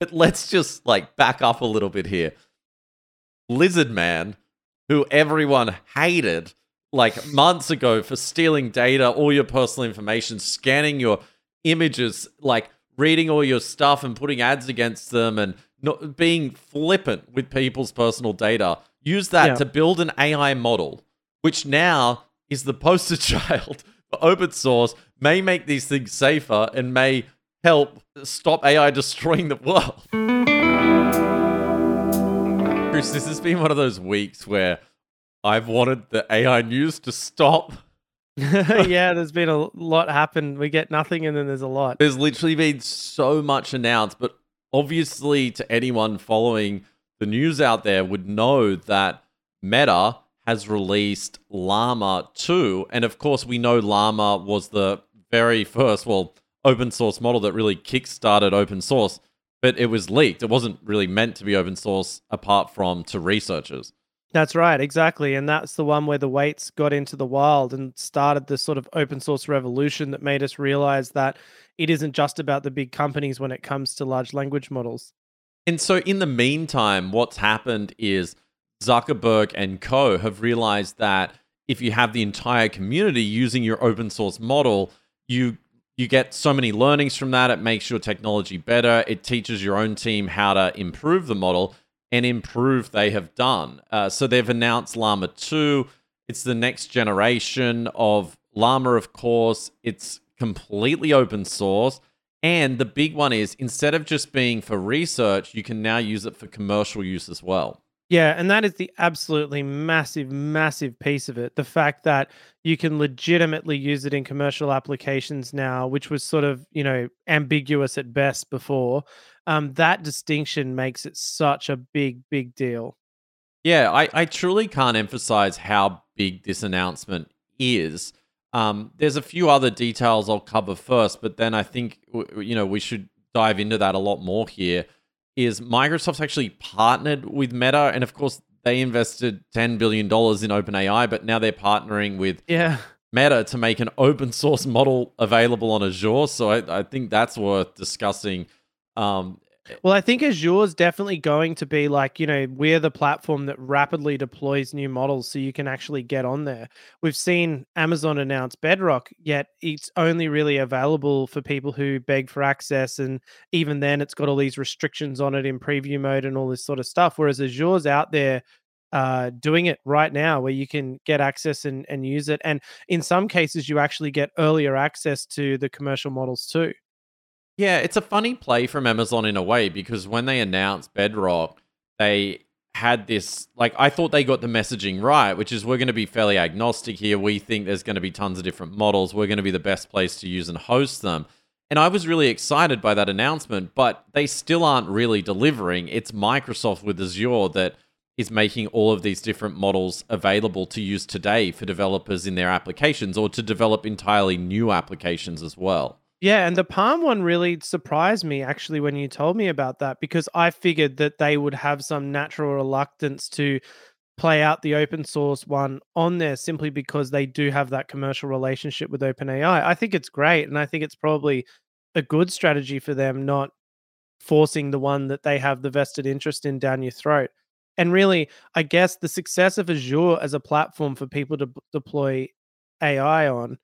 But let's just like back up a little bit here. Lizard Man, who everyone hated like months ago for stealing data, all your personal information, scanning your images, like reading all your stuff and putting ads against them and not being flippant with people's personal data. Use that Yeah. to build an AI model, which now is the poster child for open source, may make these things safer and may help stop AI destroying the world. Chris, this has been one of those weeks where I've wanted the AI news to stop. yeah, there's been a lot happen. We get nothing, and then there's a lot. There's literally been so much announced, but obviously, to anyone following the news out there, would know that Meta has released Llama 2. And of course, we know Llama was the very first, well, open source model that really kickstarted open source, but it was leaked. It wasn't really meant to be open source apart from to researchers. That's right, exactly. And that's the one where the weights got into the wild and started this sort of open source revolution that made us realize that it isn't just about the big companies when it comes to large language models. And so, in the meantime, what's happened is Zuckerberg and co have realized that if you have the entire community using your open source model, you you get so many learnings from that. It makes your technology better. It teaches your own team how to improve the model and improve they have done. Uh, so they've announced Llama 2. It's the next generation of Llama, of course. It's completely open source. And the big one is instead of just being for research, you can now use it for commercial use as well. Yeah, and that is the absolutely massive, massive piece of it. The fact that you can legitimately use it in commercial applications now, which was sort of, you know, ambiguous at best before. Um, that distinction makes it such a big, big deal. Yeah, I, I truly can't emphasize how big this announcement is. Um, there's a few other details I'll cover first, but then I think you know we should dive into that a lot more here. Is Microsoft's actually partnered with Meta, and of course they invested ten billion dollars in OpenAI, but now they're partnering with Yeah. Meta to make an open source model available on Azure. So I, I think that's worth discussing. Um, Well, I think Azure's definitely going to be like, you know, we're the platform that rapidly deploys new models so you can actually get on there. We've seen Amazon announce Bedrock, yet it's only really available for people who beg for access. And even then, it's got all these restrictions on it in preview mode and all this sort of stuff. Whereas Azure's out there uh, doing it right now where you can get access and, and use it. And in some cases, you actually get earlier access to the commercial models too. Yeah, it's a funny play from Amazon in a way because when they announced Bedrock, they had this like I thought they got the messaging right, which is we're going to be fairly agnostic here. We think there's going to be tons of different models. We're going to be the best place to use and host them. And I was really excited by that announcement, but they still aren't really delivering. It's Microsoft with Azure that is making all of these different models available to use today for developers in their applications or to develop entirely new applications as well. Yeah, and the Palm one really surprised me actually when you told me about that because I figured that they would have some natural reluctance to play out the open source one on there simply because they do have that commercial relationship with OpenAI. I think it's great and I think it's probably a good strategy for them not forcing the one that they have the vested interest in down your throat. And really, I guess the success of Azure as a platform for people to b- deploy AI on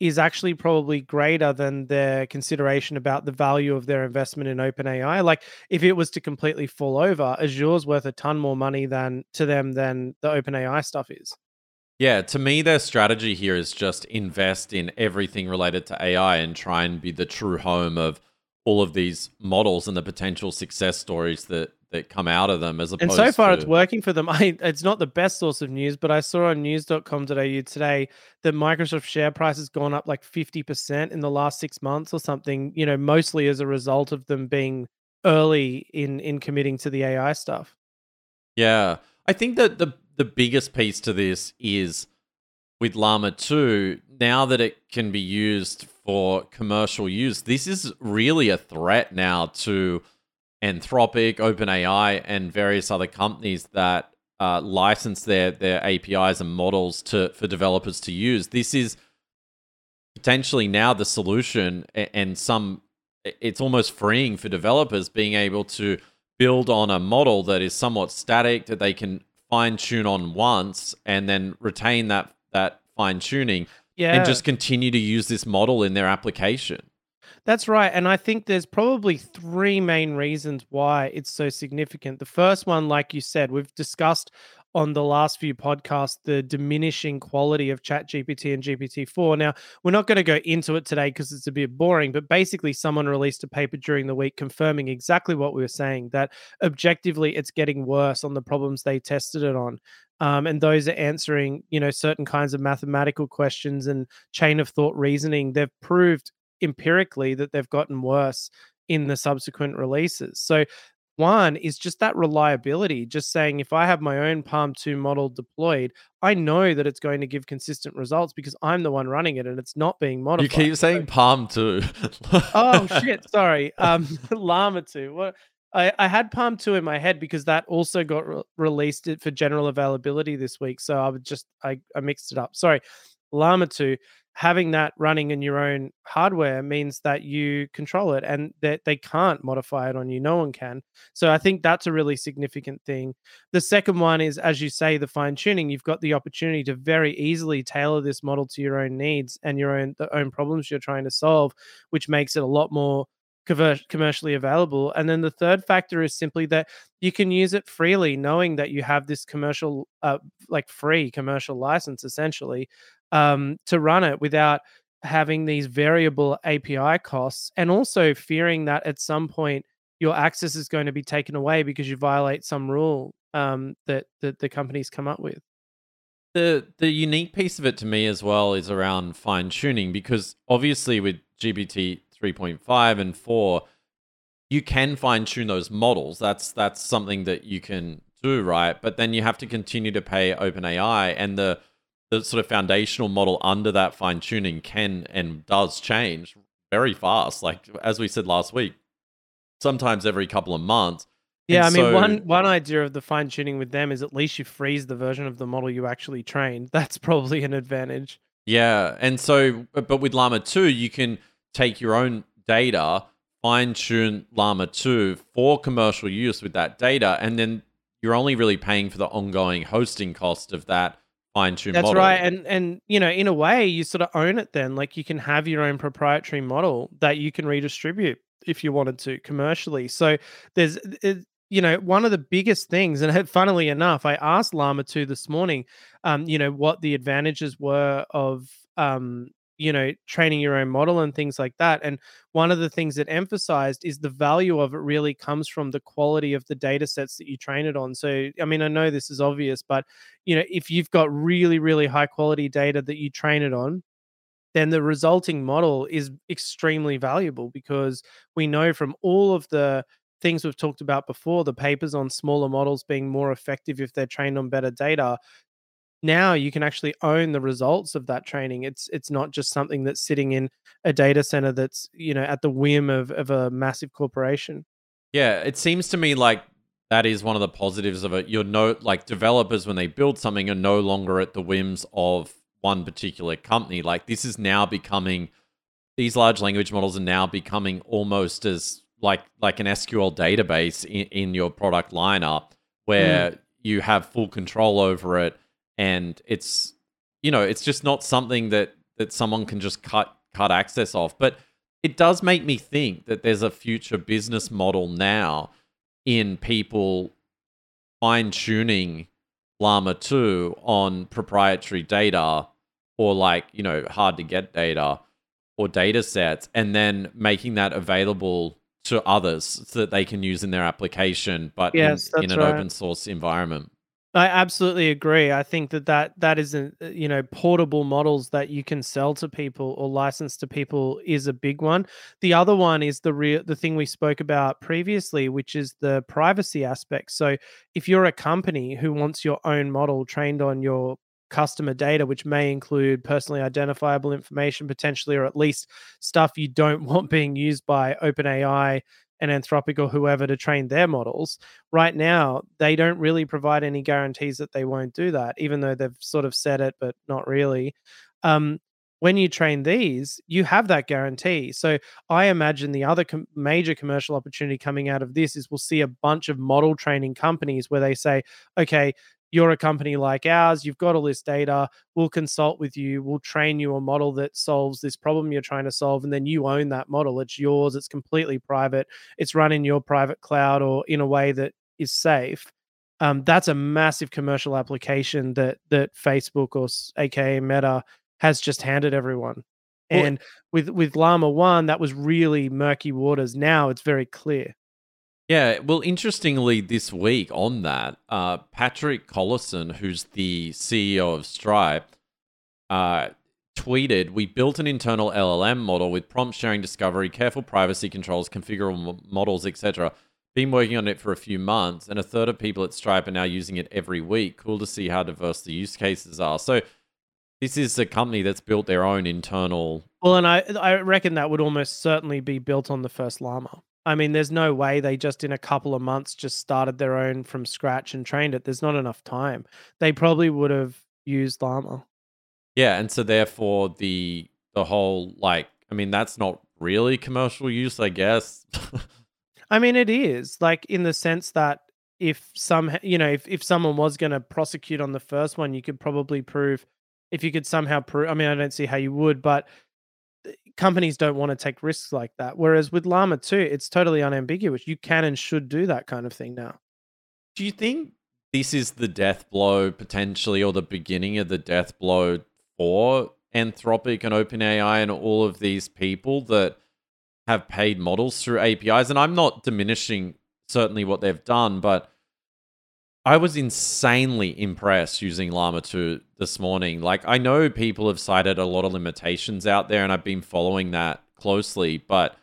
is actually probably greater than their consideration about the value of their investment in OpenAI. Like if it was to completely fall over, Azure's worth a ton more money than to them than the OpenAI stuff is. Yeah, to me, their strategy here is just invest in everything related to AI and try and be the true home of all of these models and the potential success stories that that come out of them. As opposed And so far, to, it's working for them. I, it's not the best source of news, but I saw on news.com.au today that Microsoft share price has gone up like 50% in the last six months or something, you know, mostly as a result of them being early in in committing to the AI stuff. Yeah, I think that the the biggest piece to this is with Llama 2, now that it can be used for commercial use, this is really a threat now to Anthropic, OpenAI, and various other companies that uh, license their their APIs and models to for developers to use. This is potentially now the solution, and some it's almost freeing for developers being able to build on a model that is somewhat static that they can fine tune on once and then retain that that fine tuning Yeah. and just continue to use this model in their application. That's right. And I think there's probably three main reasons why it's so significant. The first one, like you said, we've discussed on the last few podcasts the diminishing quality of ChatGPT and GPT-4. Now, we're not going to go into it today because it's a bit boring, but basically someone released a paper during the week confirming exactly what we were saying that objectively it's getting worse on the problems they tested it on. Um, and those are answering, you know, certain kinds of mathematical questions and chain of thought reasoning. They've proved empirically that they've gotten worse in the subsequent releases. So one is just that reliability, just saying if I have my own Palm 2 model deployed, I know that it's going to give consistent results because I'm the one running it and it's not being modified. You keep So- saying Palm 2. oh shit, sorry. Um Llama 2. What I, I had Palm 2 in my head because that also got re- released it for general availability this week. So I would just I, I mixed it up. Sorry. Llama 2 having that running in your own hardware means that you control it and that they can't modify it on you no one can. So i think that's a really significant thing. The second one is as you say the fine tuning you've got the opportunity to very easily tailor this model to your own needs and your own the own problems you're trying to solve which makes it a lot more commercially available and then the third factor is simply that you can use it freely knowing that you have this commercial uh, like free commercial license essentially um, to run it without having these variable API costs and also fearing that at some point your access is going to be taken away because you violate some rule um, that, that the companies come up with. the the unique piece of it to me as well is around fine tuning because obviously with GPT 3.5 and 4 you can fine tune those models that's that's something that you can do right but then you have to continue to pay OpenAI and the the sort of foundational model under that fine tuning can and does change very fast like as we said last week sometimes every couple of months Yeah, I mean, so- one one idea of the fine tuning with them is at least you freeze the version of the model you actually trained. That's probably an advantage. Yeah, and so but but with Llama 2, you can take your own data, fine tune Llama 2 for commercial use with that data, and then you're only really paying for the ongoing hosting cost of that fine tune model. That's model. right, and and you know, in a way, you sort of own it. Then, like, you can have your own proprietary model that you can redistribute if you wanted to commercially. So there's, it, you know, one of the biggest things, and funnily enough, I asked Llama 2 this morning, um, you know, what the advantages were of, um, you know, training your own model and things like that. And one of the things that emphasized is the value of it really comes from the quality of the data sets that you train it on. So, I mean, I know this is obvious, but you know, if you've got really, really high quality data that you train it on, then the resulting model is extremely valuable because we know from all of the things we've talked about before, the papers on smaller models being more effective if they're trained on better data. Now you can actually own the results of that training. It's it's not just something that's sitting in a data center that's you know at the whim of of a massive corporation. Yeah, it seems to me like that is one of the positives of it. You're no like developers when they build something are no longer at the whims of one particular company. Like this is now becoming these large language models are now becoming almost as like like an SQL database in, in your product lineup mm. where you have full control over it and it's you know it's just not something that that someone can just cut cut access off but it does make me think that there's a future business model now in people fine tuning Llama 2 on proprietary data or like, you know, hard to get data or data sets and then making that available to others so that they can use in their application but in- Yes, in, that's an right. open source environment. I absolutely agree. I think that that that isn't uh, you know portable models that you can sell to people or license to people is a big one. The other one is the real the thing we spoke about previously, which is the privacy aspect. So if you're a company who wants your own model trained on your customer data, which may include personally identifiable information potentially, or at least stuff you don't want being used by OpenAI and Anthropic or whoever to train their models, right now they don't really provide any guarantees that they won't do that even though they've sort of said it but not really um, when you train these, you have that guarantee. So I imagine the other com- major commercial opportunity coming out of this is we'll see a bunch of model training companies where they say, okay, you're a company like ours, you've got all this data, we'll consult with you, we'll train you a model that solves this problem you're trying to solve, and then you own that model. It's yours, it's completely private, it's run in your private cloud or in a way that is safe. Um, that's a massive commercial application that that Facebook or aka Meta has just handed everyone. Well, and with with Llama One, that was really murky waters. Now it's very clear. Yeah, well, interestingly, this week on that, uh, Patrick Collison, who's the CEO of Stripe, uh, tweeted, "We built an internal LLM model with prompt sharing discovery, careful privacy controls, configurable models, etc. Been working on it for a few months, and a third of people at Stripe are now using it every week. Cool to see how diverse the use cases are." So, this is a company that's built their own internal. Well, and I I reckon that would almost certainly be built on the first Llama. I mean, there's no way they just in a couple of months just started their own from scratch and trained it. There's not enough time. They probably would have used Llama. Yeah, and so therefore the the whole like I mean that's not really commercial use, I guess. I mean it is. Like in the sense that if some you know, if, if someone was gonna prosecute on the first one, you could probably prove if you could somehow prove I mean, I don't see how you would, but companies don't want to take risks like that. Whereas with Llama 2, it's totally unambiguous. You can and should do that kind of thing now. Do you think this is the death blow potentially, or the beginning of the death blow for Anthropic and OpenAI and all of these people that have paid models through APIs? And I'm not diminishing certainly what they've done, but I was insanely impressed using Llama 2 this morning. Like, I know people have cited a lot of limitations out there, and I've been following that closely. But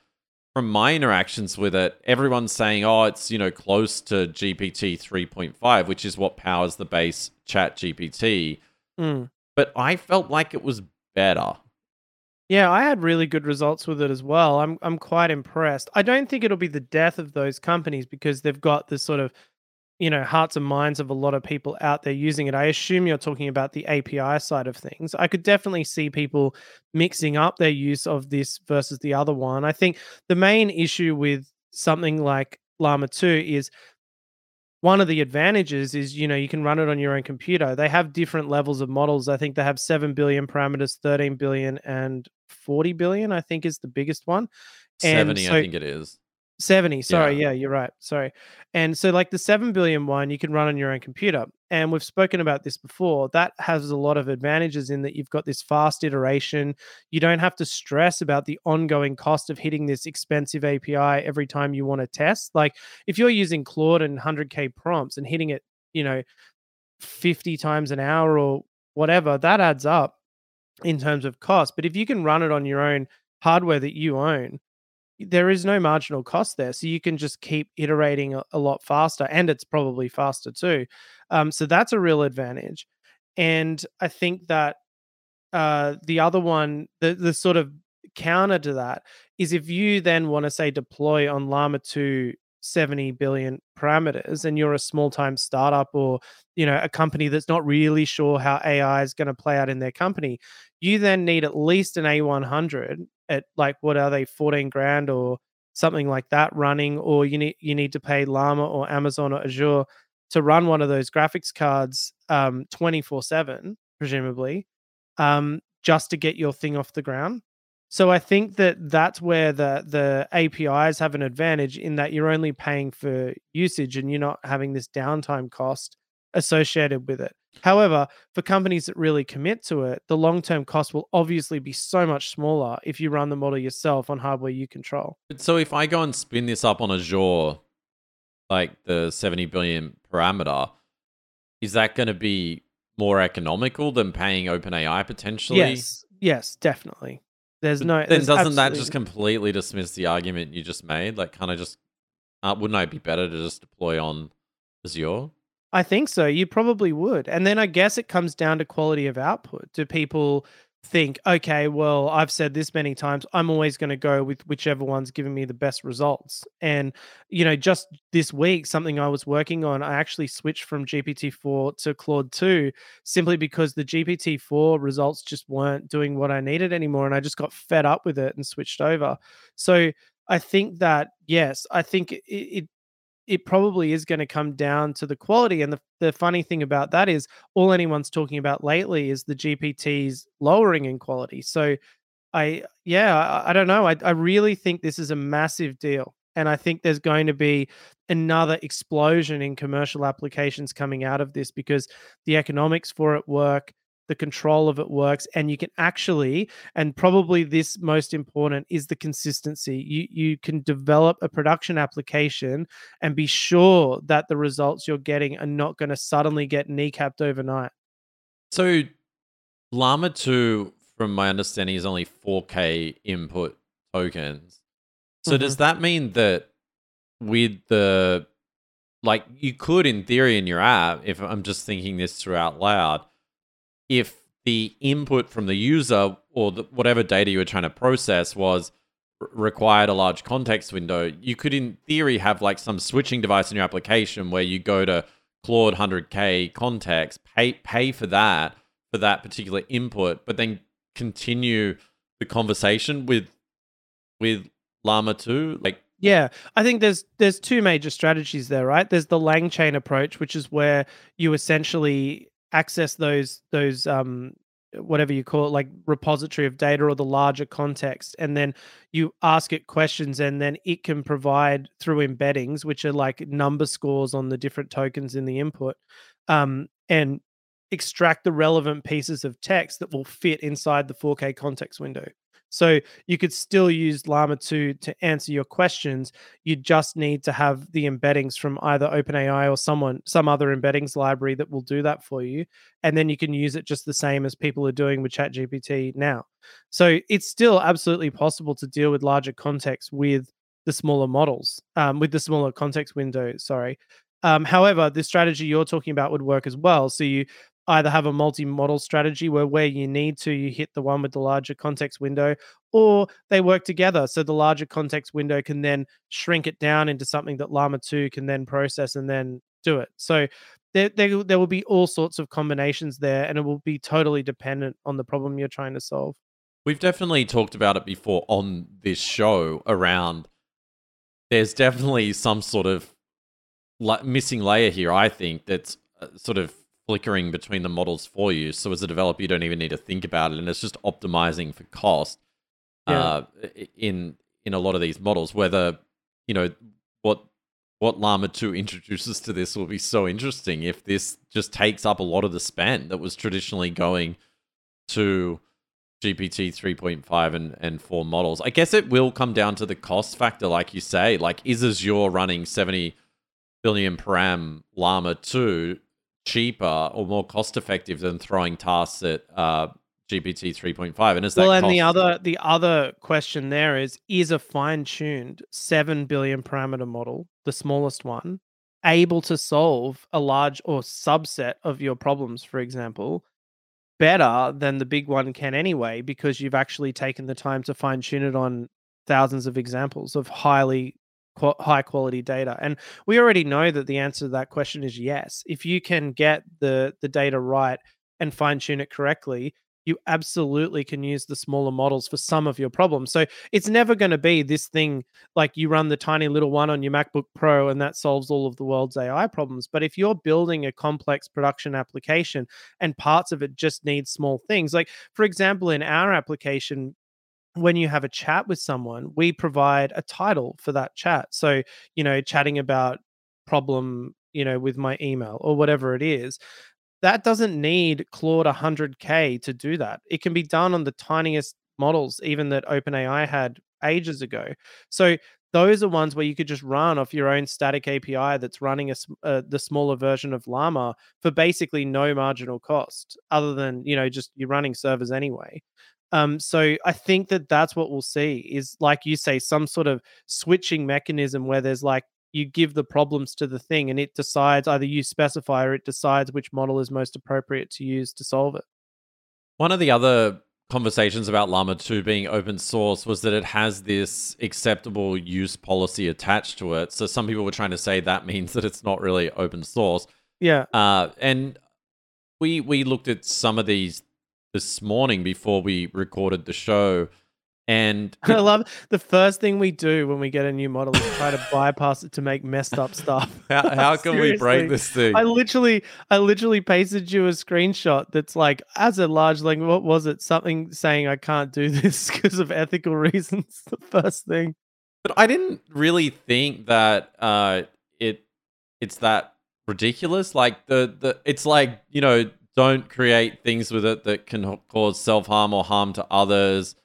from my interactions with it, everyone's saying, oh, it's, you know, close to GPT 3.5, which is what powers the base chat GPT. Mm. But I felt like it was better. Yeah, I had really good results with it as well. I'm I'm quite impressed. I don't think it'll be the death of those companies because they've got this sort of you know hearts and minds of a lot of people out there using it. I assume you're talking about the api side of things. I could definitely see people mixing up their use of this versus the other one. I think the main issue with something like llama 2 is one of the advantages is you know you can run it on your own computer. They have different levels of models. I think they have 7 billion parameters 13 billion and 40 billion i think is the biggest one. And 70 so, i think it is 70 sorry yeah. yeah. you're right sorry and so like the 7 billion one you can run on your own computer and we've spoken about this before that has a lot of advantages in that you've got this fast iteration you don't have to stress about the ongoing cost of hitting this expensive api every time you want to test like if you're using claude and 100k prompts and hitting it you know 50 times an hour or whatever that adds up in terms of cost but if you can run it on your own hardware that you own there is no marginal cost there. So you can just keep iterating a, a lot faster and it's probably faster too. Um, so that's a real advantage. And I think that uh, the other one, the, the sort of counter to that is if you then want to say deploy on Llama 2 70 billion parameters and you're a small time startup or you know a company that's not really sure how ai is going to play out in their company you then need at least an a100 at like what are they 14 grand or something like that running or you need you need to pay Lambda or amazon or azure to run one of those graphics cards um 24 7 presumably um just to get your thing off the ground so I think that that's where the the APIs have an advantage in that you're only paying for usage and you're not having this downtime cost associated with it. However, for companies that really commit to it, the long-term cost will obviously be so much smaller if you run the model yourself on hardware you control. So if I go and spin this up on Azure, like the 70 billion parameter, is that going to be more economical than paying OpenAI potentially? Yes. Yes, definitely. There's no. Then doesn't that just completely dismiss the argument you just made? Like, kind of just, uh, wouldn't it be better to just deploy on Azure? I think so. You probably would. And then I guess it comes down to quality of output. Do people think, okay, well, I've said this many times, I'm always going to go with whichever one's giving me the best results. And, you know, just this week, something I was working on, I actually switched from GPT 4 to Claude 2 simply because the GPT 4 results just weren't doing what I needed anymore. And I just got fed up with it and switched over. So I think that, yes, I think it, it it probably is going to come down to the quality. And the, the funny thing about that is all anyone's talking about lately is the GPTs lowering in quality. So I, yeah, I, I don't know. I, I really think this is a massive deal. And I think there's going to be another explosion in commercial applications coming out of this because the economics for it work the control of it works and you can actually and probably this most important is the consistency. You you can develop a production application and be sure that the results you're getting are not going to suddenly get kneecapped overnight. So llama 2 from my understanding is only 4k input tokens. So mm-hmm. does that mean that with the like you could in theory in your app if i'm just thinking this through out loud if the input from the user or the, whatever data you were trying to process was required a large context window, you could, in theory, have like some switching device in your application where you go to Claude 100k context, pay pay for that for that particular input, but then continue the conversation with with Llama 2, like yeah, I think there's there's two major strategies there, right? There's the LangChain approach, which is where you essentially access those those um whatever you call it like repository of data or the larger context and then you ask it questions and then it can provide through embeddings which are like number scores on the different tokens in the input um, and extract the relevant pieces of text that will fit inside the 4k context window so you could still use Llama 2 to answer your questions. You just need to have the embeddings from either OpenAI or someone, some other embeddings library that will do that for you. And then you can use it just the same as people are doing with ChatGPT now. So it's still absolutely possible to deal with larger context with the smaller models, um, with the smaller context window, sorry. Um, however, the strategy you're talking about would work as well. So you either have a multi-model strategy where where you need to you hit the one with the larger context window or they work together so the larger context window can then shrink it down into something that llama 2 can then process and then do it. So there, there, there will be all sorts of combinations there and it will be totally dependent on the problem you're trying to solve. We've definitely talked about it before on this show around there's definitely some sort of missing layer here i think that's uh, sort of flickering between the models for you. So as a developer, you don't even need to think about it, and it's just optimizing for cost. Yeah. Uh, in in a lot of these models, whether you know what what Llama 2 introduces to this will be so interesting if this just takes up a lot of the spend that was traditionally going to GPT 3.5 and, and 4 models. I guess it will come down to the cost factor, like you say. Like, is Azure running 70 billion param Llama 2? Cheaper or more cost effective than throwing tasks at uh, GPT 3.5. And is that well? And cost- the other the other question there is: is a fine tuned seven billion parameter model, the smallest one, able to solve a large or subset of your problems? For example, better than the big one can anyway, because you've actually taken the time to fine tune it on thousands of examples of highly high quality data and we already know that the answer to that question is yes. If you can get the the data right and fine tune it correctly you absolutely can use the smaller models for some of your problems. So it's never going to be this thing like you run the tiny little one on your macbook pro and that solves all of the world's ai problems. But if you're building a complex production application and parts of it just need small things like for example in our application when you have a chat with someone, we provide a title for that chat. So, you know, chatting about problem, you know, with my email or whatever it is. That doesn't need Claude 100K to do that. It can be done on the tiniest models, even that OpenAI had ages ago. So, those are ones where you could just run off your own static API that's running a, uh, the smaller version of Llama for basically no marginal cost, other than you know just you're running servers anyway. Um, so I think that that's what we'll see is like you say, some sort of switching mechanism where there's like you give the problems to the thing and it decides either you specify or it decides which model is most appropriate to use to solve it. One of the other conversations about Llama 2 being open source was that it has this acceptable use policy attached to it. So some people were trying to say that means that it's not really open source. Yeah. Uh, and we we looked at some of these this morning before we recorded the show. And I love the first thing we do when we get a new model is try to bypass it to make messed up stuff. how, how can we break this thing? I literally, I literally pasted you a screenshot that's like, as a large language, what was it? Something saying I can't do this because of ethical reasons. The first thing. But I didn't really think that uh, it it's that ridiculous. Like the the it's like you know don't create things with it that can cause self harm or harm to others.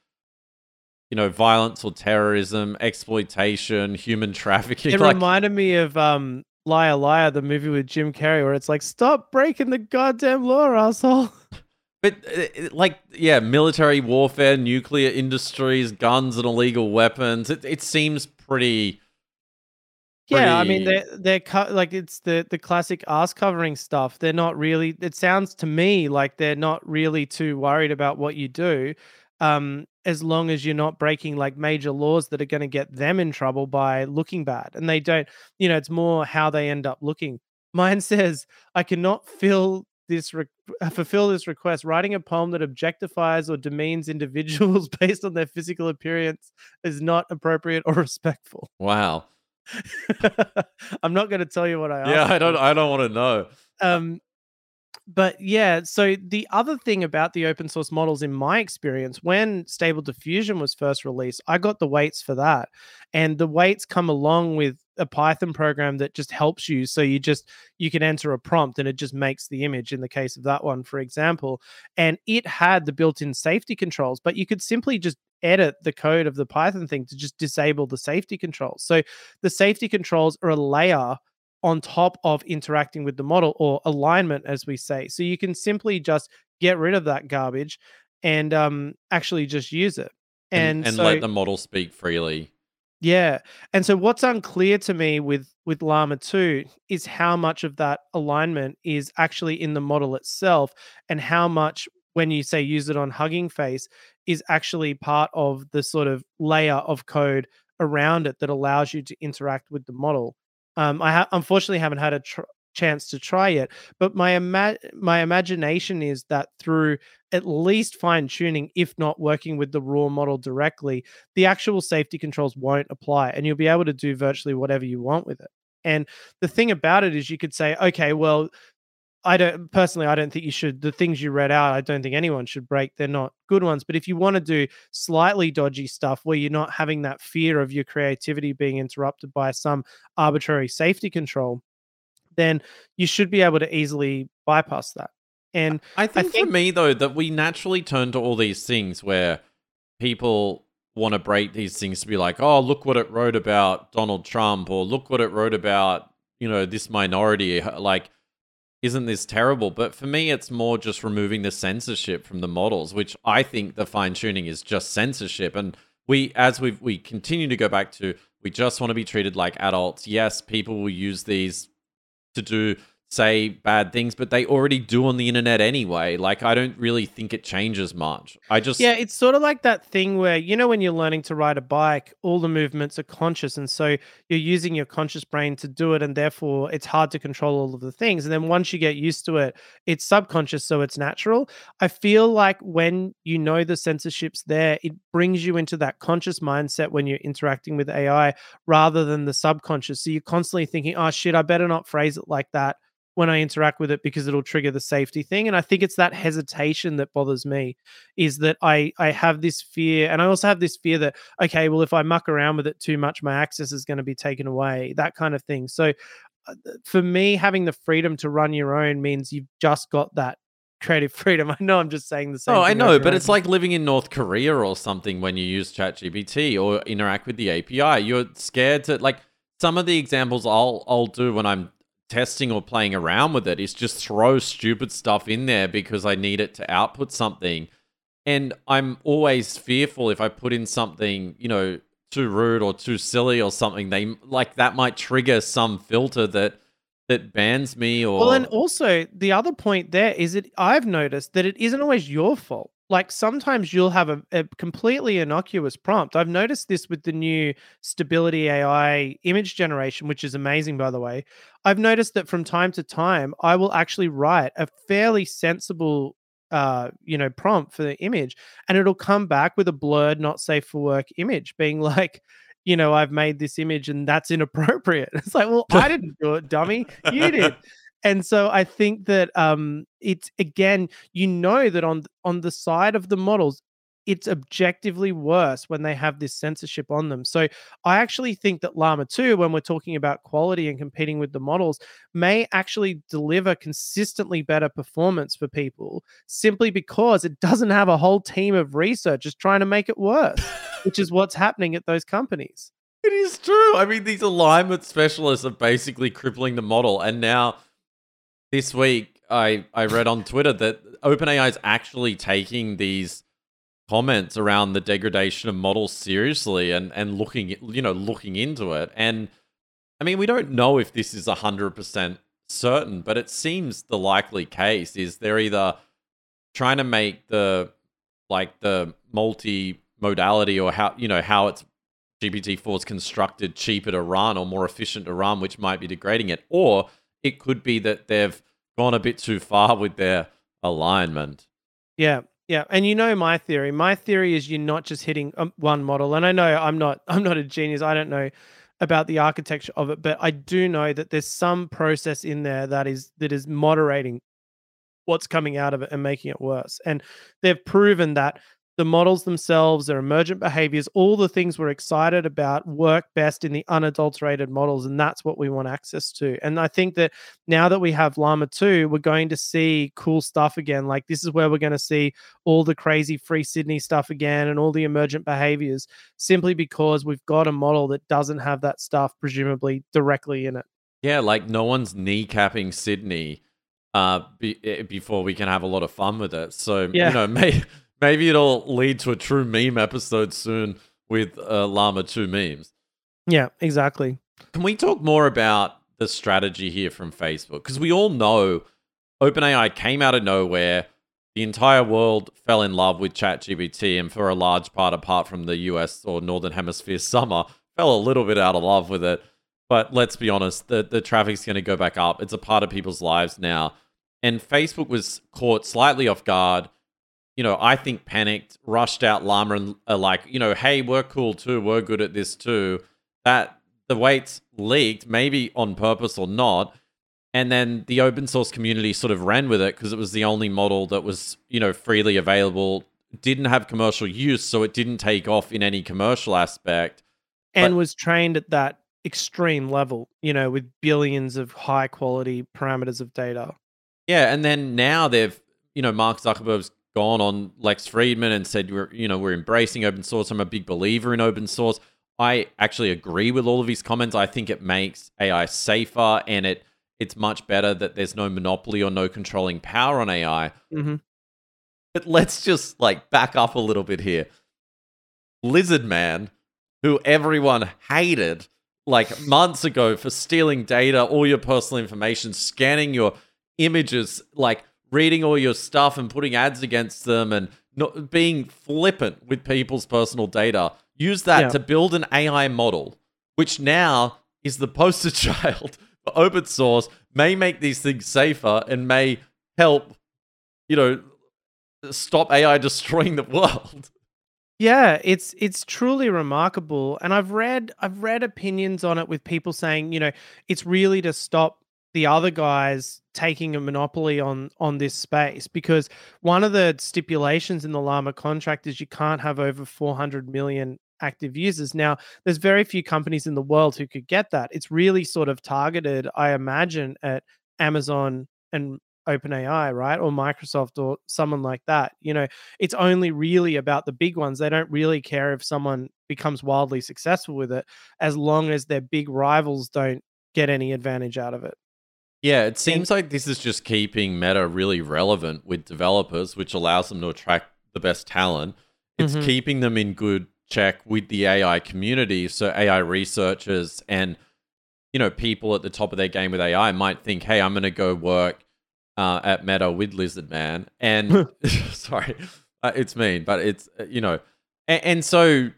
You know, violence or terrorism, exploitation, human trafficking. It like, reminded me of um, Liar Liar, the movie with Jim Carrey, where it's like, stop breaking the goddamn law, asshole. But uh, like, yeah, military warfare, nuclear industries, guns and illegal weapons. It it seems pretty. Yeah, I mean they're they're co- like it's the the classic ass covering stuff. They're not really. It sounds to me like they're not really too worried about what you do, um, as long as you're not breaking like major laws that are going to get them in trouble by looking bad. And they don't. You know, it's more how they end up looking. Mine says, "I cannot fill this re- fulfill this request. Writing a poem that objectifies or demeans individuals based on their physical appearance is not appropriate or respectful." Wow. I'm not going to tell you what I asked. Yeah, I don't. for. I don't want to know. Um, but yeah, so the other thing about the open source models, in my experience, when Stable Diffusion was first released, I got the weights for that, and the weights come along with a Python program that just helps you. So you just you can enter a prompt and it just makes the image. In the case of that one, for example, and it had the built-in safety controls, but you could simply just edit the code of the Python thing to just disable the safety controls. So the safety controls are a layer on top of interacting with the model or alignment, as we say. So you can simply just get rid of that garbage and um, actually just use it. And, And, and so, let the model speak freely. yeah. And so what's unclear to me with with Llama 2 is how much of that alignment is actually in the model itself and how much when you say use it on Hugging Face is actually part of the sort of layer of code around it that allows you to interact with the model. Um, I ha- unfortunately haven't had a tr- chance to try it, but my ima- my imagination is that through at least fine tuning, if not working with the raw model directly, the actual safety controls won't apply, and you'll be able to do virtually whatever you want with it. And the thing about it is, you could say, okay, well, I don't personally, I don't think you should. The things you read out, I don't think anyone should break. They're not good ones. But if you want to do slightly dodgy stuff where you're not having that fear of your creativity being interrupted by some arbitrary safety control, then you should be able to easily bypass that. And I think, think- for me though that we naturally turn to all these things where people want to break these things to be like, oh, look what it wrote about Donald Trump, or look what it wrote about you know this minority. Like, isn't this terrible? But for me, it's more just removing the censorship from the models, which I think the fine tuning is just censorship. And we, as we we continue to go back to, we just want to be treated like adults. Yes, people will use these to do say bad things, but they already do on the internet anyway. Like I don't really think it changes much. I just Yeah, it's sort of like that thing where, you know, when you're learning to ride a bike, all the movements are conscious. And so you're using your conscious brain to do it. And therefore, it's hard to control all of the things. And then once you get used to it, it's subconscious. So it's natural. I feel like when you know the censorship's there, it brings you into that conscious mindset when you're interacting with AI rather than the subconscious. So you're constantly thinking, oh, shit, I better not phrase it like that when I interact with it because it'll trigger the safety thing. And I think it's that hesitation that bothers me is that I I have this fear and I also have this fear that okay, well if I muck around with it too much my access is going to be taken away, that kind of thing. So uh, for me having the freedom to run your own means you've just got that creative freedom. I know I'm just saying the same Oh, I know, but it's like living in North Korea or something when you use ChatGPT or interact with the API. You're scared to like some of the examples I'll I'll do when I'm testing or playing around with it is just throw stupid stuff in there because I need it to output something. And I'm always fearful if I put in something, you know, too rude or too silly or something, they like that might trigger some filter that that bans me or Well, and also the other point there is that I've noticed that it isn't always your fault. Like sometimes you'll have a, a, completely innocuous prompt. I've noticed this with the new Stability AI image generation, which is amazing, by the way. I've noticed that from time to time, I will actually write a fairly sensible, uh, you know, prompt for the image, and it'll come back with a blurred, not safe for work image, being like, you know, I've made this image and that's inappropriate. It's like, well, I didn't do it, dummy. You did and so I think that um, it's again, you know that on on the side of the models, it's objectively worse when they have this censorship on them. So I actually think that Llama 2, when we're talking about quality and competing with the models, may actually deliver consistently better performance for people simply because it doesn't have a whole team of researchers trying to make it worse, which is what's happening at those companies. It is true. I mean, these alignment specialists are basically crippling the model. And now this week I I read on Twitter that OpenAI is actually taking these comments around the degradation of models seriously and and looking you know looking into it. And I mean we don't know if this is 100% certain but it seems the likely case is they're either trying to make the like the multi modality or how you know how it's GPT-4 is constructed cheaper to run or more efficient to run which might be degrading it or it could be that they've gone a bit too far with their alignment. Yeah, yeah, and you know my theory. My theory is you're not just hitting um, one model, and I know I'm not. I'm not a genius. I don't know about the architecture of it, but I do know that there's some process in there that is that is moderating what's coming out of it and making it worse. And they've proven that the models themselves, their emergent behaviors, all the things we're excited about work best in the unadulterated models. And that's what we want access to. And I think that now that we have Llama 2, we're going to see cool stuff again. Like this is where we're going to see all the crazy free Sydney stuff again and all the emergent behaviors simply because we've got a model that doesn't have that stuff presumably directly in it. Yeah, like no one's kneecapping Sydney uh be, eh, before we can have a lot of fun with it. So, yeah. you know, may Maybe it'll lead to a true meme episode soon with uh, Llama 2 memes. Yeah, exactly. Can we talk more about the strategy here from Facebook? Because we all know OpenAI came out of nowhere. The entire world fell in love with ChatGPT, and for a large part, apart from the US or Northern Hemisphere summer, fell a little bit out of love with it. But let's be honest, the, the traffic's going to go back up. It's a part of people's lives now. And Facebook was caught slightly off guard you know, I think panicked, rushed out Llama and are like, you know, hey, we're cool too, we're good at this too. That the weights leaked, maybe on purpose or not. And then the open source community sort of ran with it because it was the only model that was, you know, freely available, didn't have commercial use, so it didn't take off in any commercial aspect. And but- was trained at that extreme level, you know, with billions of high quality parameters of data. Yeah, and then now they've, you know, Mark Zuckerberg's gone on Lex Fridman and said we're you know we're embracing open source. I'm a big believer in open source. I actually agree with all of his comments. I think it makes AI safer and it it's much better that there's no monopoly or no controlling power on AI. Mm-hmm. But let's just like back up a little bit here. Lizard Man, who everyone hated like months ago for stealing data, all your personal information, scanning your images, like reading all your stuff and putting ads against them and not being flippant with people's personal data. Use that yeah. to build an AI model, which now is the poster child for open source, may make these things safer and may help, you know, stop AI destroying the world. Yeah, it's it's truly remarkable. And I've read I've read opinions on it with people saying, you know, it's really to stop the other guys taking a monopoly on on this space because one of the stipulations in the llama contract is you can't have over 400 million active users now there's very few companies in the world who could get that it's really sort of targeted i imagine at amazon and OpenAI, right? Or Microsoft or someone like that. You know, it's only really about the big ones. They don't really care if someone becomes wildly successful with it as long as their big rivals don't get any advantage out of it. Yeah, it seems like this is just keeping Meta really relevant with developers, which allows them to attract the best talent. It's mm-hmm. keeping them in good check with the AI community. So AI researchers and you know people at the top of their game with AI might think, "Hey, I'm going to go work uh, at Meta with Lizard Man," and sorry, Uh, it's mean, but it's uh, you know, and, and so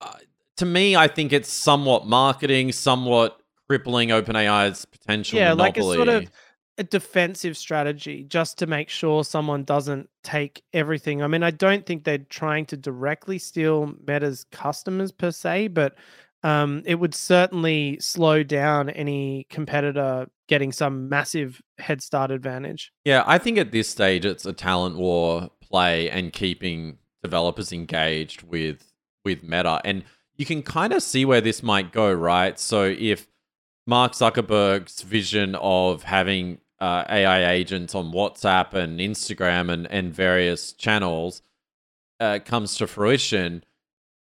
uh, to me, I think it's somewhat marketing, somewhat crippling OpenAI's potential. Yeah, monopoly. like a sort of a defensive strategy just to make sure someone doesn't take everything. I mean, I don't think they're trying to directly steal Meta's customers per se, but um, it would certainly slow down any competitor getting some massive head start advantage. Yeah, I think at this stage it's a talent war play and keeping developers engaged with with Meta, and you can kind of see where this might go, right? So if Mark Zuckerberg's vision of having uh, AI agents on WhatsApp and Instagram and, and various channels uh, comes to fruition,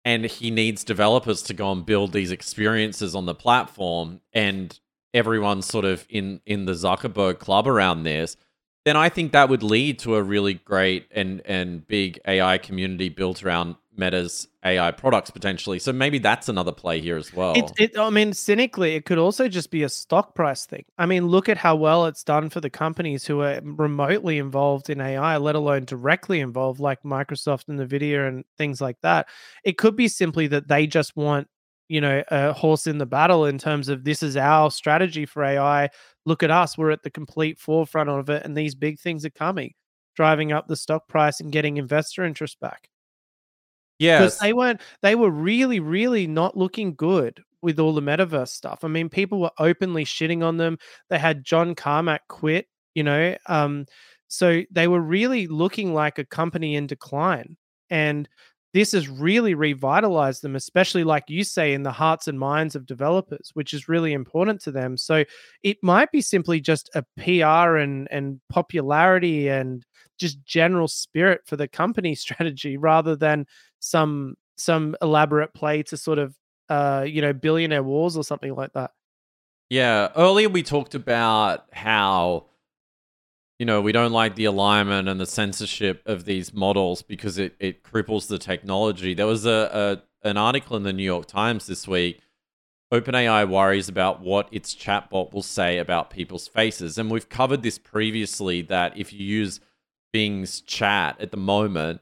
and he needs developers to go and build these experiences on the platform, and everyone's sort of in in the Zuckerberg club around this, then I think that would lead to a really great and and big AI community built around Meta's AI products potentially. So maybe that's another play here as well. It, it, I mean, cynically, it could also just be a stock price thing. I mean, look at how well it's done for the companies who are remotely involved in AI, let alone directly involved, like Microsoft and Nvidia and things like that. It could be simply that they just want, you know, a horse in the battle in terms of this is our strategy for AI. Look at us; we're at the complete forefront of it, and these big things are coming, driving up the stock price and getting investor interest back. Yes. they weren't they were really, really not looking good with all the metaverse stuff. I mean, people were openly shitting on them. They had John Carmack quit, you know. Um, so they were really looking like a company in decline. And this has really revitalized them, especially like you say, in the hearts and minds of developers, which is really important to them. So it might be simply just a PR and and popularity and just general spirit for the company strategy rather than some some elaborate play to sort of uh you know billionaire wars or something like that Yeah. Earlier we talked about how you know, we don't like the alignment and the censorship of these models because it, it cripples the technology. There was a, a an article in the New York Times this week. OpenAI worries about what its chatbot will say about people's faces. And we've covered this previously that if you use Bing's chat at the moment,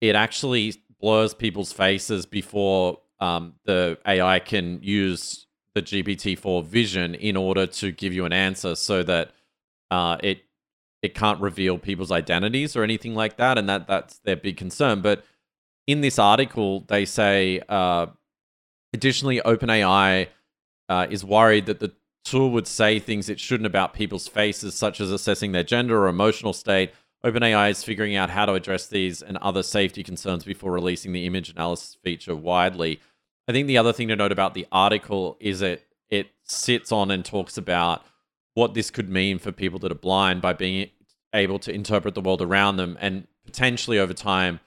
it actually blurs people's faces before um, the AI can use the GPT-4 vision in order to give you an answer, so that uh, it it can't reveal people's identities or anything like that, and that that's their big concern. But in this article, they say uh, additionally, OpenAI uh, is worried that the tool would say things it shouldn't about people's faces, such as assessing their gender or emotional state, OpenAI is figuring out how to address these and other safety concerns before releasing the image analysis feature widely. I think the other thing to note about the article is that it sits on and talks about what this could mean for people that are blind by being able to interpret the world around them and potentially over time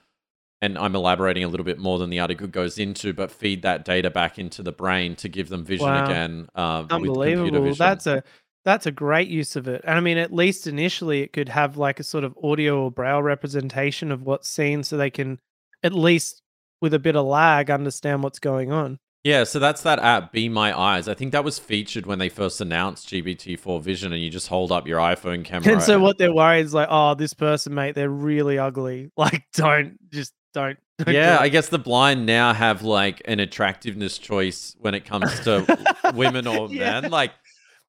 and I'm elaborating a little bit more than the article goes into, but feed that data back into the brain to give them vision wow again. Uh, unbelievable that's a that's a great use of it. And I mean, at least initially, it could have like a sort of audio or braille representation of what's seen so they can, at least with a bit of lag, understand what's going on. Yeah, so that's that app, Be My Eyes. I think that was featured when they first announced GPT-4 Vision, and you just hold up your iPhone camera. And so what they're worried is like, oh, this person, mate, they're really ugly. Like, don't just don't. don't yeah, I guess the blind now have like an attractiveness choice when it comes to women or yeah. men. Like,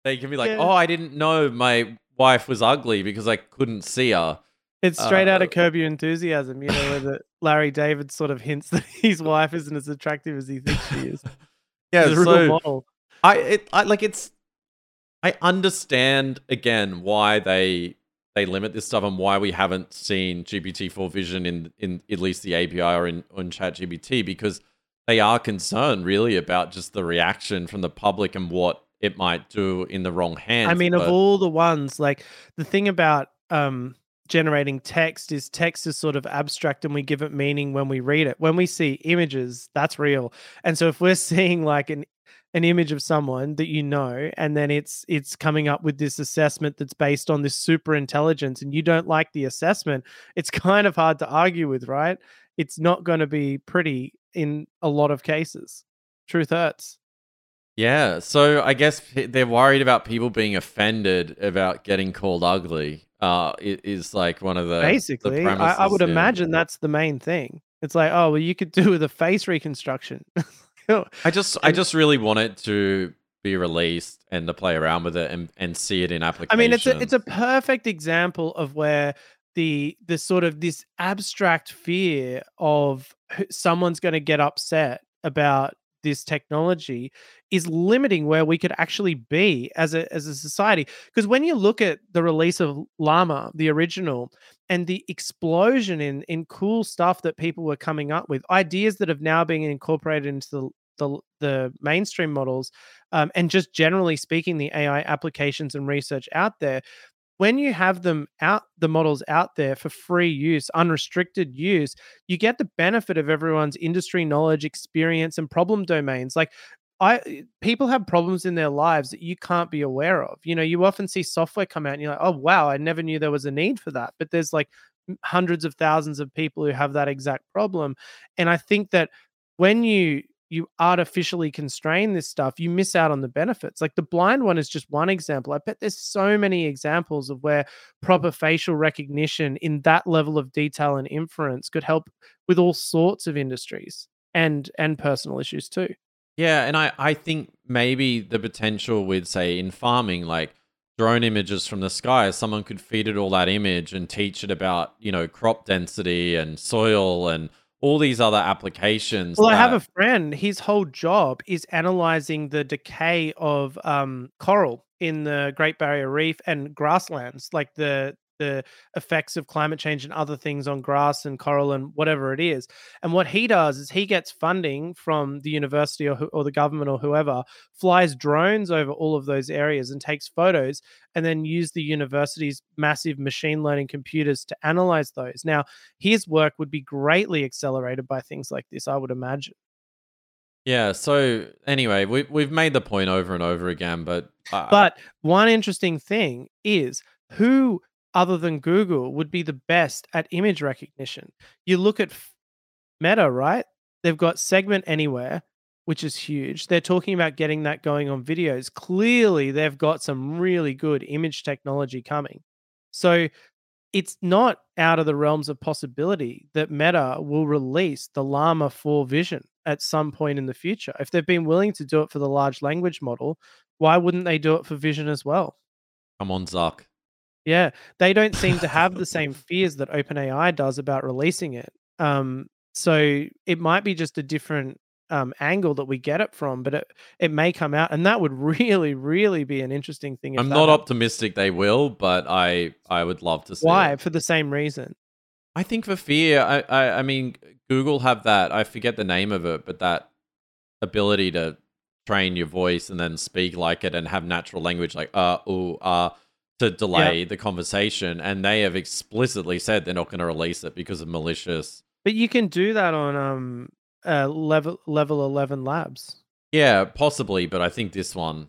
they can be like, yeah. "Oh, I didn't know my wife was ugly because I couldn't see her." It's straight uh, out of Curb Your Enthusiasm, you know, where the Larry David sort of hints that his wife isn't as attractive as he thinks she is. yeah, it's so model. I it I like it's I understand again why they they limit this stuff and why we haven't seen GPT-4 Vision in in at least the API or in on ChatGPT because they are concerned really about just the reaction from the public and what it might do in the wrong hands. I mean, but... of all the ones, like the thing about um generating text is text is sort of abstract and we give it meaning when we read it. When we see images, that's real. And so if we're seeing like an an image of someone that you know and then it's it's coming up with this assessment that's based on this super intelligence and you don't like the assessment, it's kind of hard to argue with, right? It's not going to be pretty in a lot of cases. Truth hurts. Yeah, so I guess they're worried about people being offended about getting called ugly. uh, is like one of the the Basically, I, I would yeah. imagine that's the main thing. It's like, oh, well, you could do with a face reconstruction. I just I just really want it to be released and to play around with it and, and see it in application. I mean, it's a it's a perfect example of where the the sort of this abstract fear of someone's going to get upset about this technology is limiting where we could actually be as a as a society. Because when you look at the release of llama the original and the explosion in in cool stuff that people were coming up with ideas that have now been incorporated into the the, the mainstream models um, and just generally speaking the ai applications and research out there when you have them out the models out there for free use unrestricted use you get the benefit of everyone's industry knowledge experience and problem domains like I eh, people have problems in their lives that you can't be aware of. You know, you often see software come out and you're like, "Oh wow, I never knew there was a need for that." But there's like hundreds of thousands of people who have that exact problem. And I think that when you you artificially constrain this stuff, you miss out on the benefits. Like the blind one is just one example. I bet there's so many examples of where proper facial recognition in that level of detail and inference could help with all sorts of industries and and personal issues too. Yeah, and I, I think maybe the potential with say in farming, like drone images from the sky, someone could feed it all that image and teach it about, you know, crop density and soil and all these other applications. Well, I have a friend. His whole job is analyzing the decay of um, coral in the Great Barrier Reef and grasslands, like the the effects of climate change and other things on grass and coral and whatever it is. And what he does is he gets funding from the university or, or the government or whoever, flies drones over all of those areas and takes photos, and then use the university's massive machine learning computers to analyze those. Now, his work would be greatly accelerated by things like this, I would imagine. Yeah, so anyway, we we've made the point over and over again, but uh, But one interesting thing is who other than Google would be the best at image recognition? You look at Meta, right? They've got Segment Anything, which is huge. They're talking about getting that going on videos. Clearly, they've got some really good image technology coming. So it's not out of the realms of possibility that Meta will release the Llama 4 Vision at some point in the future. If they've been willing to do it for the large language model, why wouldn't they do it for Vision as well? come on, Zuck. Yeah, they don't seem to have the same fears that OpenAI does about releasing it. Um, so it might be just a different um, angle that we get it from, but it, it may come out, and that would really, really be an interesting thing. If I'm not optimistic they will, but I I would love to see. Why? it. For the same reason. I think for fear, I, I I mean, Google have that. I forget the name of it, but that ability to train your voice and then speak like it and have natural language like uh ooh uh to delay the conversation. And they have explicitly said they're not going to release it because of malicious. But you can do that on um uh level level ElevenLabs. Yeah, possibly, but I think this one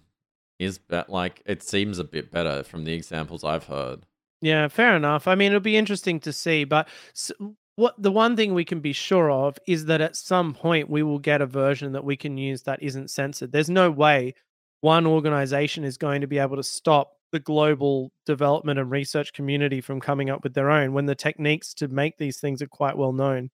is be- like it seems a bit better from the examples I've heard. Yeah, fair enough. I mean, it'll be interesting to see, but s- what the one thing we can be sure of is that at some point we will get a version that we can use that isn't censored. There's no way one organization is going to be able to stop the global development and research community from coming up with their own when the techniques to make these things are quite well known.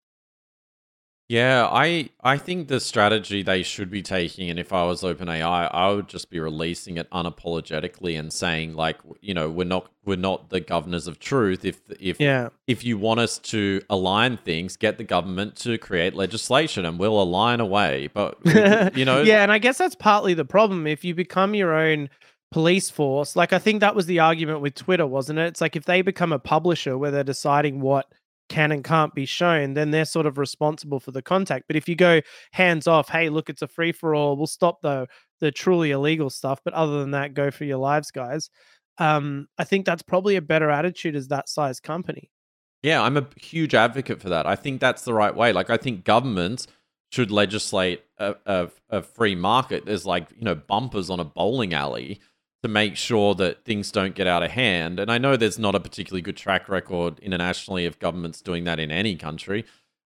Yeah, I I think the strategy they should be taking, and if I was OpenAI, I would just be releasing it unapologetically and saying like, you know, we're not we're not the governors of truth. If if Yeah. if you want us to align things, get the government to create legislation, and we'll align away. But you know, yeah, and I guess that's partly the problem. If you become your own police force, like I think that was the argument with Twitter, wasn't it? It's like if they become a publisher where they're deciding what can and can't be shown, then they're sort of responsible for the contact. But if you go hands off, hey, look, it's a free for all, we'll stop the the truly illegal stuff, but other than that, go for your lives, guys. Um, I think that's probably a better attitude as that size company. Yeah, I'm a huge advocate for that. I think that's the right way. Like, I think governments should legislate a, a, a free market. There's like, you know, bumpers on a bowling alley to make sure that things don't get out of hand. And I know there's not a particularly good track record internationally of governments doing that in any country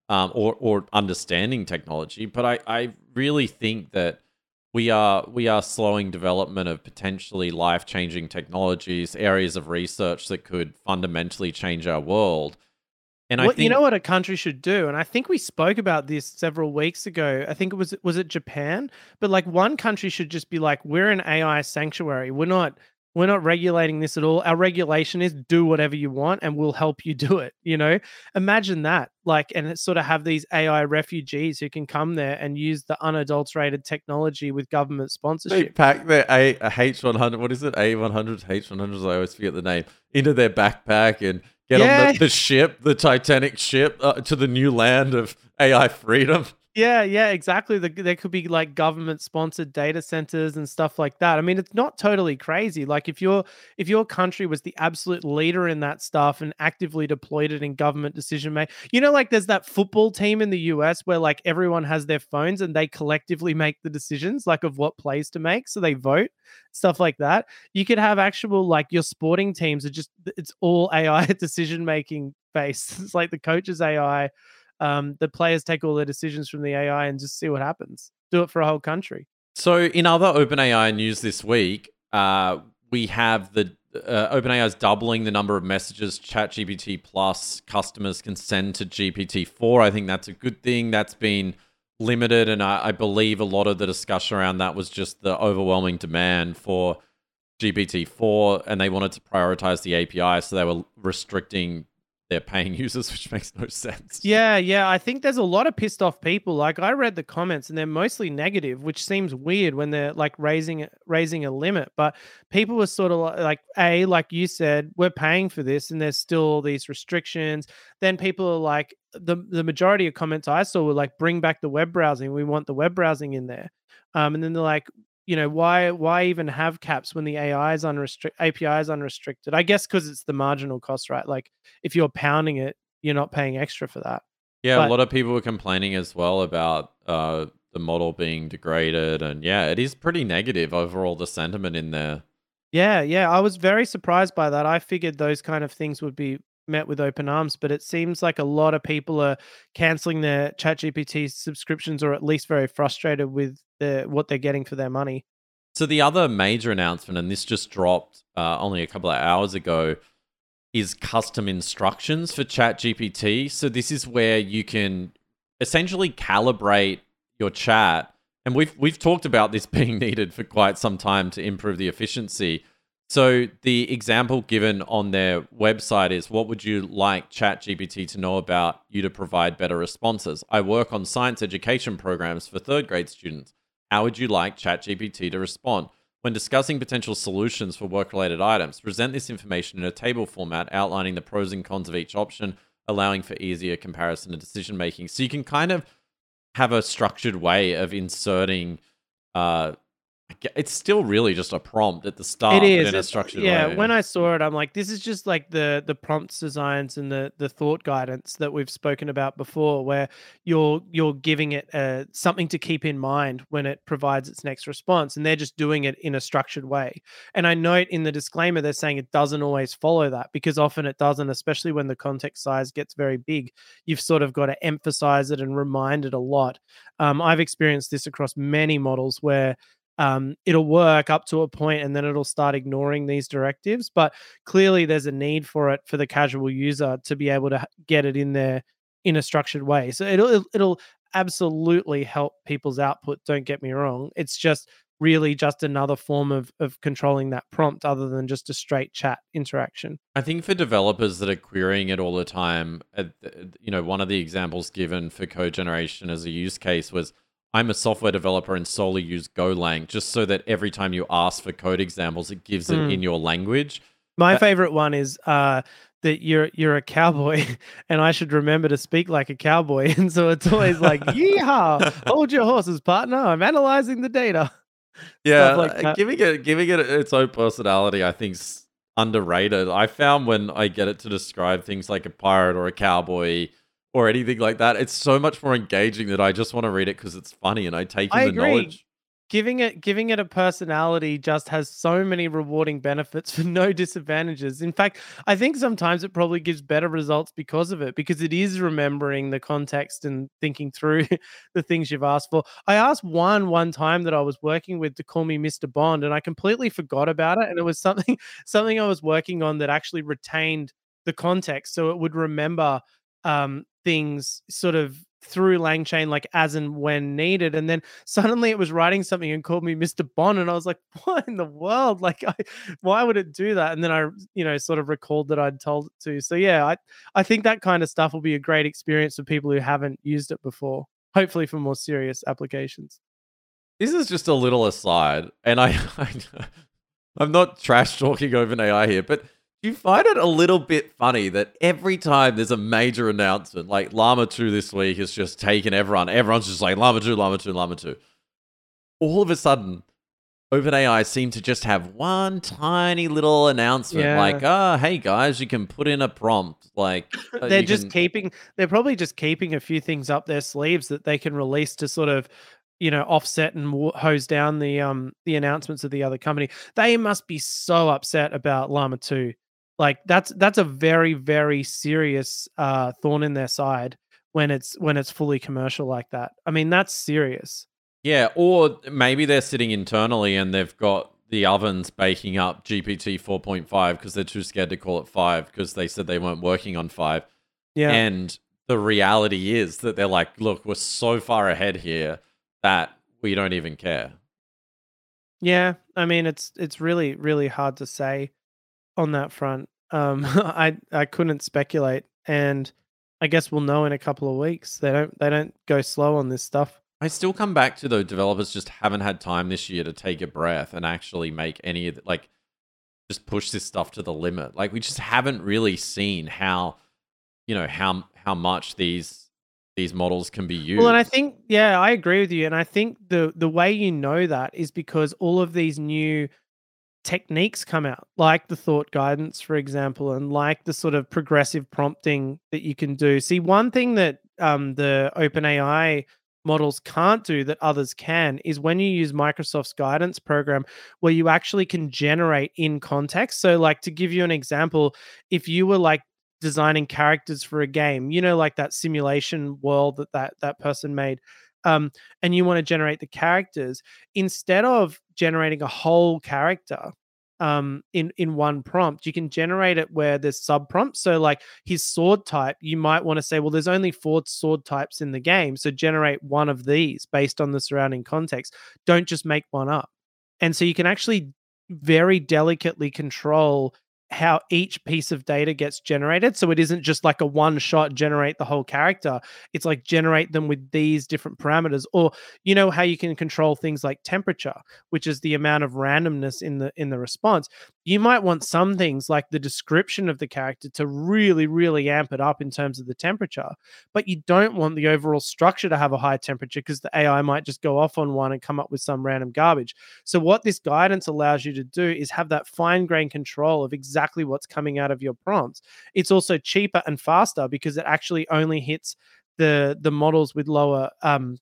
um, or, or understanding technology. But I, I really think that we are we are slowing development of potentially life-changing technologies, areas of research that could fundamentally change our world. And what, I think you know what a country should do, and I think we spoke about this several weeks ago. I think it was was it Japan, but like one country should just be like, we're an AI sanctuary. We're not we're not regulating this at all. Our regulation is do whatever you want and we'll help you do it. You know, imagine that. Like, and sort of have these AI refugees who can come there and use the unadulterated technology with government sponsorship. They pack their A H100, what is it? A100s, H100s, I always forget the name, into their backpack and get yeah. on the, the, ship, the Titanic ship, uh, to the new land of AI freedom. Yeah, yeah, exactly. The, there could be like government sponsored data centers and stuff like that. I mean, it's not totally crazy. Like if your if your country was the absolute leader in that stuff and actively deployed it in government decision making, you know, like there's that football team in the US where like everyone has their phones and they collectively make the decisions like of what plays to make, so they vote stuff like that. You could have actual like your sporting teams are just it's all AI decision making based. It's like the coaches AI um, the players take all their decisions from the AI and just see what happens. Do it for a whole country. So, in other OpenAI news this week, uh, we have the uh, OpenAI is doubling the number of messages ChatGPT Plus customers can send to GPT-4. I think that's a good thing. That's been limited, and I, I believe a lot of the discussion around that was just the overwhelming demand for GPT-4, and they wanted to prioritize the API, so they were restricting their paying users, which makes no sense. Yeah, yeah. I think there's a lot of pissed off people. Like I read the comments and they're mostly negative, which seems weird when they're like raising raising a limit. But people were sort of like, a like you said, we're paying for this, and there's still these restrictions. Then people are like, the the majority of comments I saw were like, bring back the web browsing. We want the web browsing in there. Um, and then they're like, you know why why even have caps when the AI is unrestricted API is unrestricted? I guess because it's the marginal cost, right? Like if you're pounding it, you're not paying extra for that. Yeah, but, a lot of people were complaining as well about uh, the model being degraded, and yeah, it is pretty negative overall the sentiment in there. Yeah, yeah, I was very surprised by that. I figured those kind of things would be met with open arms, but it seems like a lot of people are canceling their ChatGPT subscriptions, or at least very frustrated with the what they're getting for their money. So the other major announcement, and this just dropped uh, only a couple of hours ago, is custom instructions for ChatGPT. So this is where you can essentially calibrate your chat, and we've we've talked about this being needed for quite some time to improve the efficiency so the example given on their website is what would you like ChatGPT to know about you to provide better responses? I work on science education programs for third grade students. How would you like ChatGPT to respond? When discussing potential solutions for work related items, present this information in a table format outlining the pros and cons of each option, allowing for easier comparison and decision making. So you can kind of have a structured way of inserting uh, it's still really just a prompt at the start. It is in a structured yeah. Way. When I saw it, I'm like, this is just like the the prompts designs and the the thought guidance that we've spoken about before, where you're you're giving it uh, something to keep in mind when it provides its next response, and they're just doing it in a structured way. And I note in the disclaimer they're saying it doesn't always follow that because often it doesn't, especially when the context size gets very big. You've sort of got to emphasize it and remind it a lot. Um, I've experienced this across many models where um, it'll work up to a point and then it'll start ignoring these directives. But clearly, there's a need for it for the casual user to be able to get it in there in a structured way. So it'll it'll absolutely help people's output. Don't get me wrong. It's just really just another form of of controlling that prompt other than just a straight chat interaction. I think for developers that are querying it all the time, you know, one of the examples given for code generation as a use case was I'm a software developer and solely use Golang just so that every time you ask for code examples, it gives it mm. in your language. My uh, favorite one is uh, that you're you're a cowboy and I should remember to speak like a cowboy. And so it's always like, yeehaw, hold your horses, partner. I'm analyzing the data. Yeah, like giving it giving it its own personality, I think underrated. I found when I get it to describe things like a pirate or a cowboy or anything like that. It's so much more engaging that I just want to read it because it's funny and I take in I the agree. knowledge. giving it giving it a personality just has so many rewarding benefits for no disadvantages. In fact, I think sometimes it probably gives better results because of it, because it is remembering the context and thinking through the things you've asked for. I asked one one time that I was working with to call me Mr. Bond, and I completely forgot about it. And it was something something I was working on that actually retained the context, so it would remember um, things sort of through LangChain like as and when needed. And then suddenly it was writing something and called me Mr. Bond. And I was like, what in the world? Like, I, why would it do that? And then I, you know, sort of recalled that I'd told it to. So yeah, I, I think that kind of stuff will be a great experience for people who haven't used it before, hopefully for more serious applications. This is just a little aside. And I, I I'm not trash talking OpenAI here, but you find it a little bit funny that every time there's a major announcement, like Llama 2 this week has just taken everyone, everyone's just like Llama 2, Llama 2, Llama 2. All of a sudden, OpenAI seem to just have one tiny little announcement Yeah. like, oh, hey guys, you can put in a prompt. Like, uh, they're just can- keeping they're probably just keeping a few things up their sleeves that they can release to sort of you know offset and hose down the um the announcements of the other company they must be so upset about llama 2 like that's that's a very very serious uh thorn in their side when it's when it's fully commercial like that i mean that's serious Yeah, or maybe they're sitting internally and they've got the ovens baking up GPT 4.5 because they're too scared to call it 5 because they said they weren't working on 5. yeah And the reality is that they're like, look, we're so far ahead here that we don't even care. Yeah, I mean it's it's really really hard to say on that front. Um, I I couldn't speculate, and I guess we'll know in a couple of weeks. They don't they don't go slow on this stuff. I still come back to though developers just haven't had time this year to take a breath and actually make any of the, like just push this stuff to the limit. Like we just haven't really seen how you know how how much these these models can be used. Well, and I think yeah, I agree with you, and I think the the way you know that is because all of these new techniques come out, like the thought guidance, for example, and like the sort of progressive prompting that you can do. See, one thing that um, the OpenAI models can't do that others can is when you use Microsoft's guidance program, where you actually can generate in context. So, like to give you an example, if you were like designing characters for a game, you know, like that simulation world that that, that person made. Um, and you want to generate the characters instead of generating a whole character um in in one prompt you can generate it where there's sub prompts so like his sword type you might want to say well there's only four sword types in the game so generate one of these based on the surrounding context. Don't just make one up. And so you can actually very delicately control how each piece of data gets generated. So it isn't just like a one shot generate the whole character. It's like generate them with these different parameters. Or you know how you can control things like temperature, which is the amount of randomness in the in the response. You might want some things like the description of the character to really, really amp it up in terms of the temperature, but you don't want the overall structure to have a high temperature because the AI might just go off on one and come up with some random garbage. So what this guidance allows you to do is have that fine grained control of exactly what's coming out of your prompts. It's also cheaper and faster because it actually only hits the the models with lower um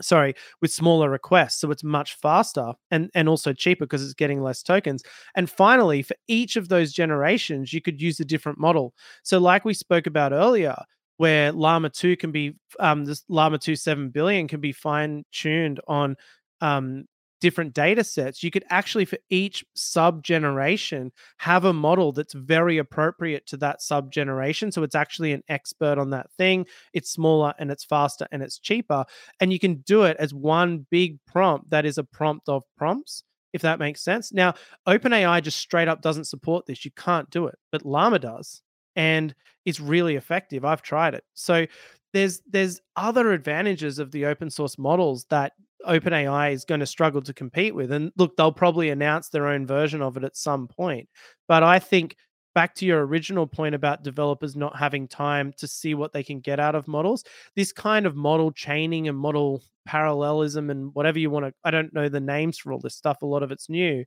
sorry with smaller requests so it's much faster and and also cheaper because it's getting less tokens. And finally for each of those generations you could use a different model. So like we spoke about earlier where llama 2 can be um this llama 2 7 billion can be fine tuned on um different data sets you could actually for each sub generation have a model that's very appropriate to that sub generation so it's actually an expert on that thing. It's smaller and it's faster and it's cheaper. And you can do it as one big prompt that is a prompt of prompts if that makes sense. Now openai just straight up doesn't support this. You can't do it but llama does and it's really effective. I've tried it. So there's there's other advantages of the open source models that OpenAI is going to struggle to compete with. And look, they'll probably announce their own version of it at some point. But I think back to your original point about developers not having time to see what they can get out of models, this kind of model chaining and model parallelism and whatever you want to, I don't know the names for all this stuff. A lot of it's new.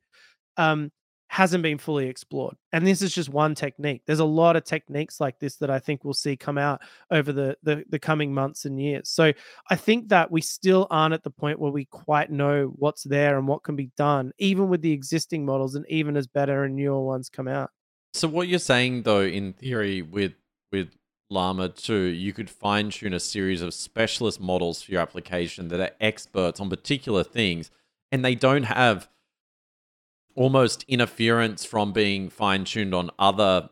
Um, hasn't been fully explored. And this is just one technique. There's a lot of techniques like this that I think we'll see come out over the, the the coming months and years. So I think that we still aren't at the point where we quite know what's there and what can be done, even with the existing models and even as better and newer ones come out. So what you're saying though, in theory, with with Llama 2, you could fine tune a series of specialist models for your application that are experts on particular things, and they don't have almost interference from being fine tuned on other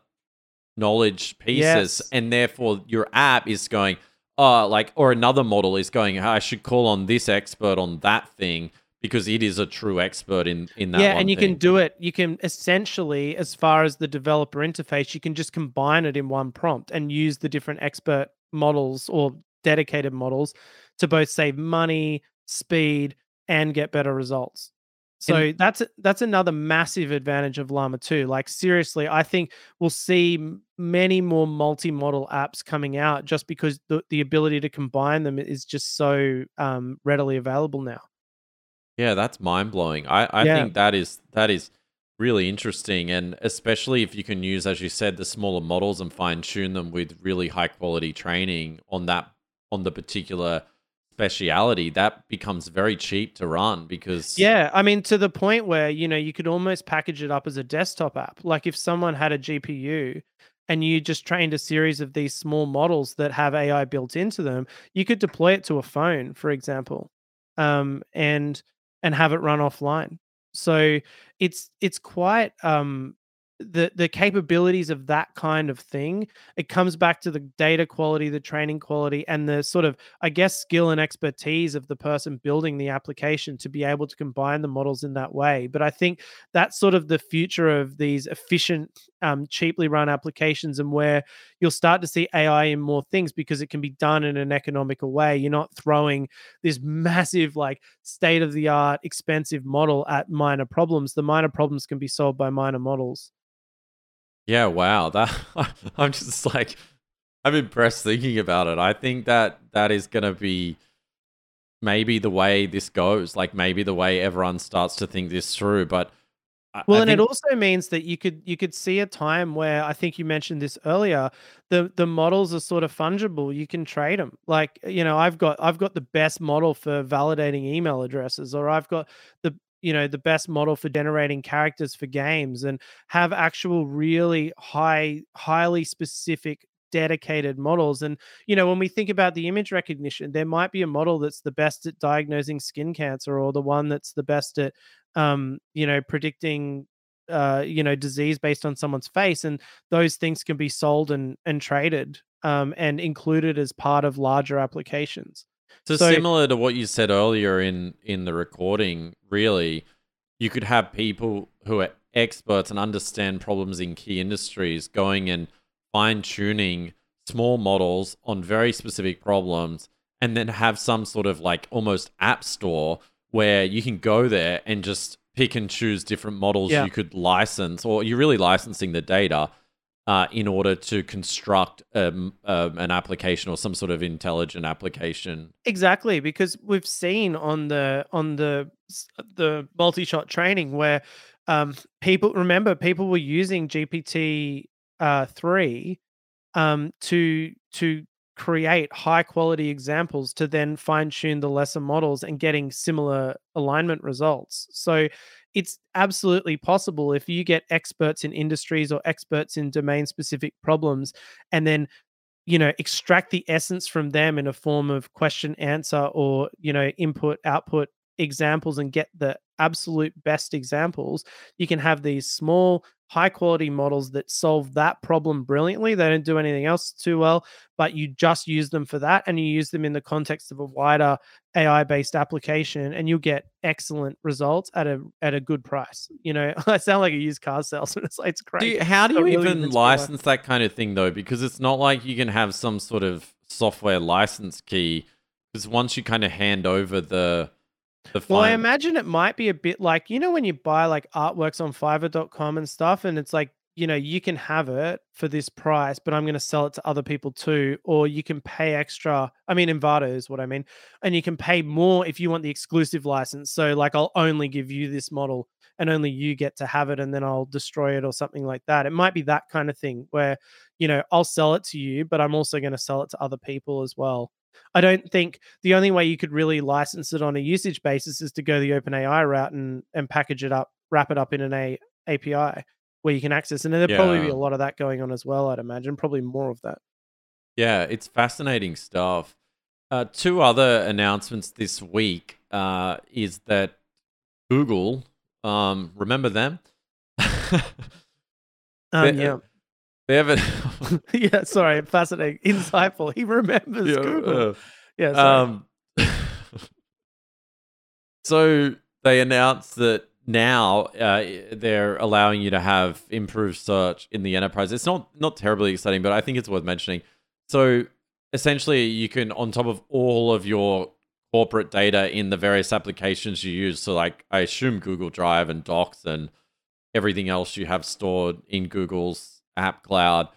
knowledge pieces. Yes. And therefore, your app is going, oh, like, or another model is going, I should call on this expert on that thing because it is a true expert in in that yeah and you thing. can do it you can essentially as far as the developer interface you can just combine it in one prompt and use the different expert models or dedicated models to both save money speed and get better results so that's that's another massive advantage of llama 2 like seriously i think we'll see many more multi-model apps coming out just because the, the ability to combine them is just so um, readily available now Yeah, that's mind blowing. I, I Yeah. think that is that is really interesting, and especially if you can use, as you said, the smaller models and fine tune them with really high quality training on that on the particular speciality, that becomes very cheap to run because Yeah, I mean to the point where you know you could almost package it up as a desktop app. Like if someone had a GPU and you just trained a series of these small models that have AI built into them, you could deploy it to a phone, for example, um, and and have it run offline. So it's it's quite um, the the capabilities of that kind of thing. It comes back to the data quality, the training quality, and the sort of I guess skill and expertise of the person building the application to be able to combine the models in that way. But I think that's sort of the future of these efficient, um, cheaply run applications, and where you'll start to see AI in more things because it can be done in an economical way. You're not throwing this massive, like state of the art, expensive model at minor problems. The minor problems can be solved by minor models. Yeah, wow. That I'm just like I'm impressed thinking about it. I think that that is going to be maybe the way this goes, like maybe the way everyone starts to think this through, but I, Well, I and think it also means that you could you could see a time where I think you mentioned this earlier. The the models are sort of fungible. You can trade them. Like you know, I've got I've got the best model for validating email addresses, or I've got the you know the best model for generating characters for games, and have actual really high highly specific dedicated models and you know when we think about the image recognition there might be a model that's the best at diagnosing skin cancer or the one that's the best at um, you know, predicting uh, you know, disease based on someone's face, and those things can be sold and and traded um, and included as part of larger applications. So, So similar to what you said earlier in in the recording, really, you could have people who are experts and understand problems in key industries going and fine tuning small models on very specific problems and then have some sort of like almost app store where you can go there and just pick and choose different models Yeah. you could license or you're really licensing the data uh, in order to construct um, um, an application or some sort of intelligent application. Exactly because we've seen on the on the the multi-shot training where um, people remember people were using GPT uh, three um, to to create high quality examples to then fine tune the lesser models and getting similar alignment results. So it's absolutely possible if you get experts in industries or experts in domain specific problems and then you know extract the essence from them in a form of question answer or you know input output examples and get the absolute best examples you can have these small high quality models that solve that problem brilliantly they don't do anything else too well but you just use them for that and you use them in the context of a wider ai based application and you'll get excellent results at a at a good price you know i sound like a used car salesman it's like it's Do great you, how do you really even convinced by why. license that kind of thing though? Because it's not like you can have some sort of software license key. Because once you kind of hand over the Well, I imagine it might be a bit like, you know, when you buy like artworks on fiverr.com and stuff, and it's like you know, you can have it for this price, but I'm going to sell it to other people too. Or you can pay extra. I mean, Envato is what I mean. And you can pay more if you want the exclusive license. So, like, I'll only give you this model and only you get to have it and then I'll destroy it or something like that. It might be that kind of thing where, you know, I'll sell it to you, but I'm also going to sell it to other people as well. I don't think the only way you could really license it on a usage basis is to go the OpenAI route and and package it up, wrap it up in an A API where you can access. And there'll probably be a lot of that going on as well, I'd imagine. Probably more of that. Yeah, it's fascinating stuff. Uh, two other announcements this week uh, is that Google, um, remember them? um, yeah. They haven't. yeah, sorry, fascinating, insightful. He remembers yeah, Google. Uh, yeah. Sorry. Um, so they announced that now uh, they're allowing you to have improved search in the enterprise. It's not not terribly exciting, but I think it's worth mentioning. So essentially, you can on top of all of your corporate data in the various applications you use. So like I assume Google Drive and Docs and everything else you have stored in Google's app cloud,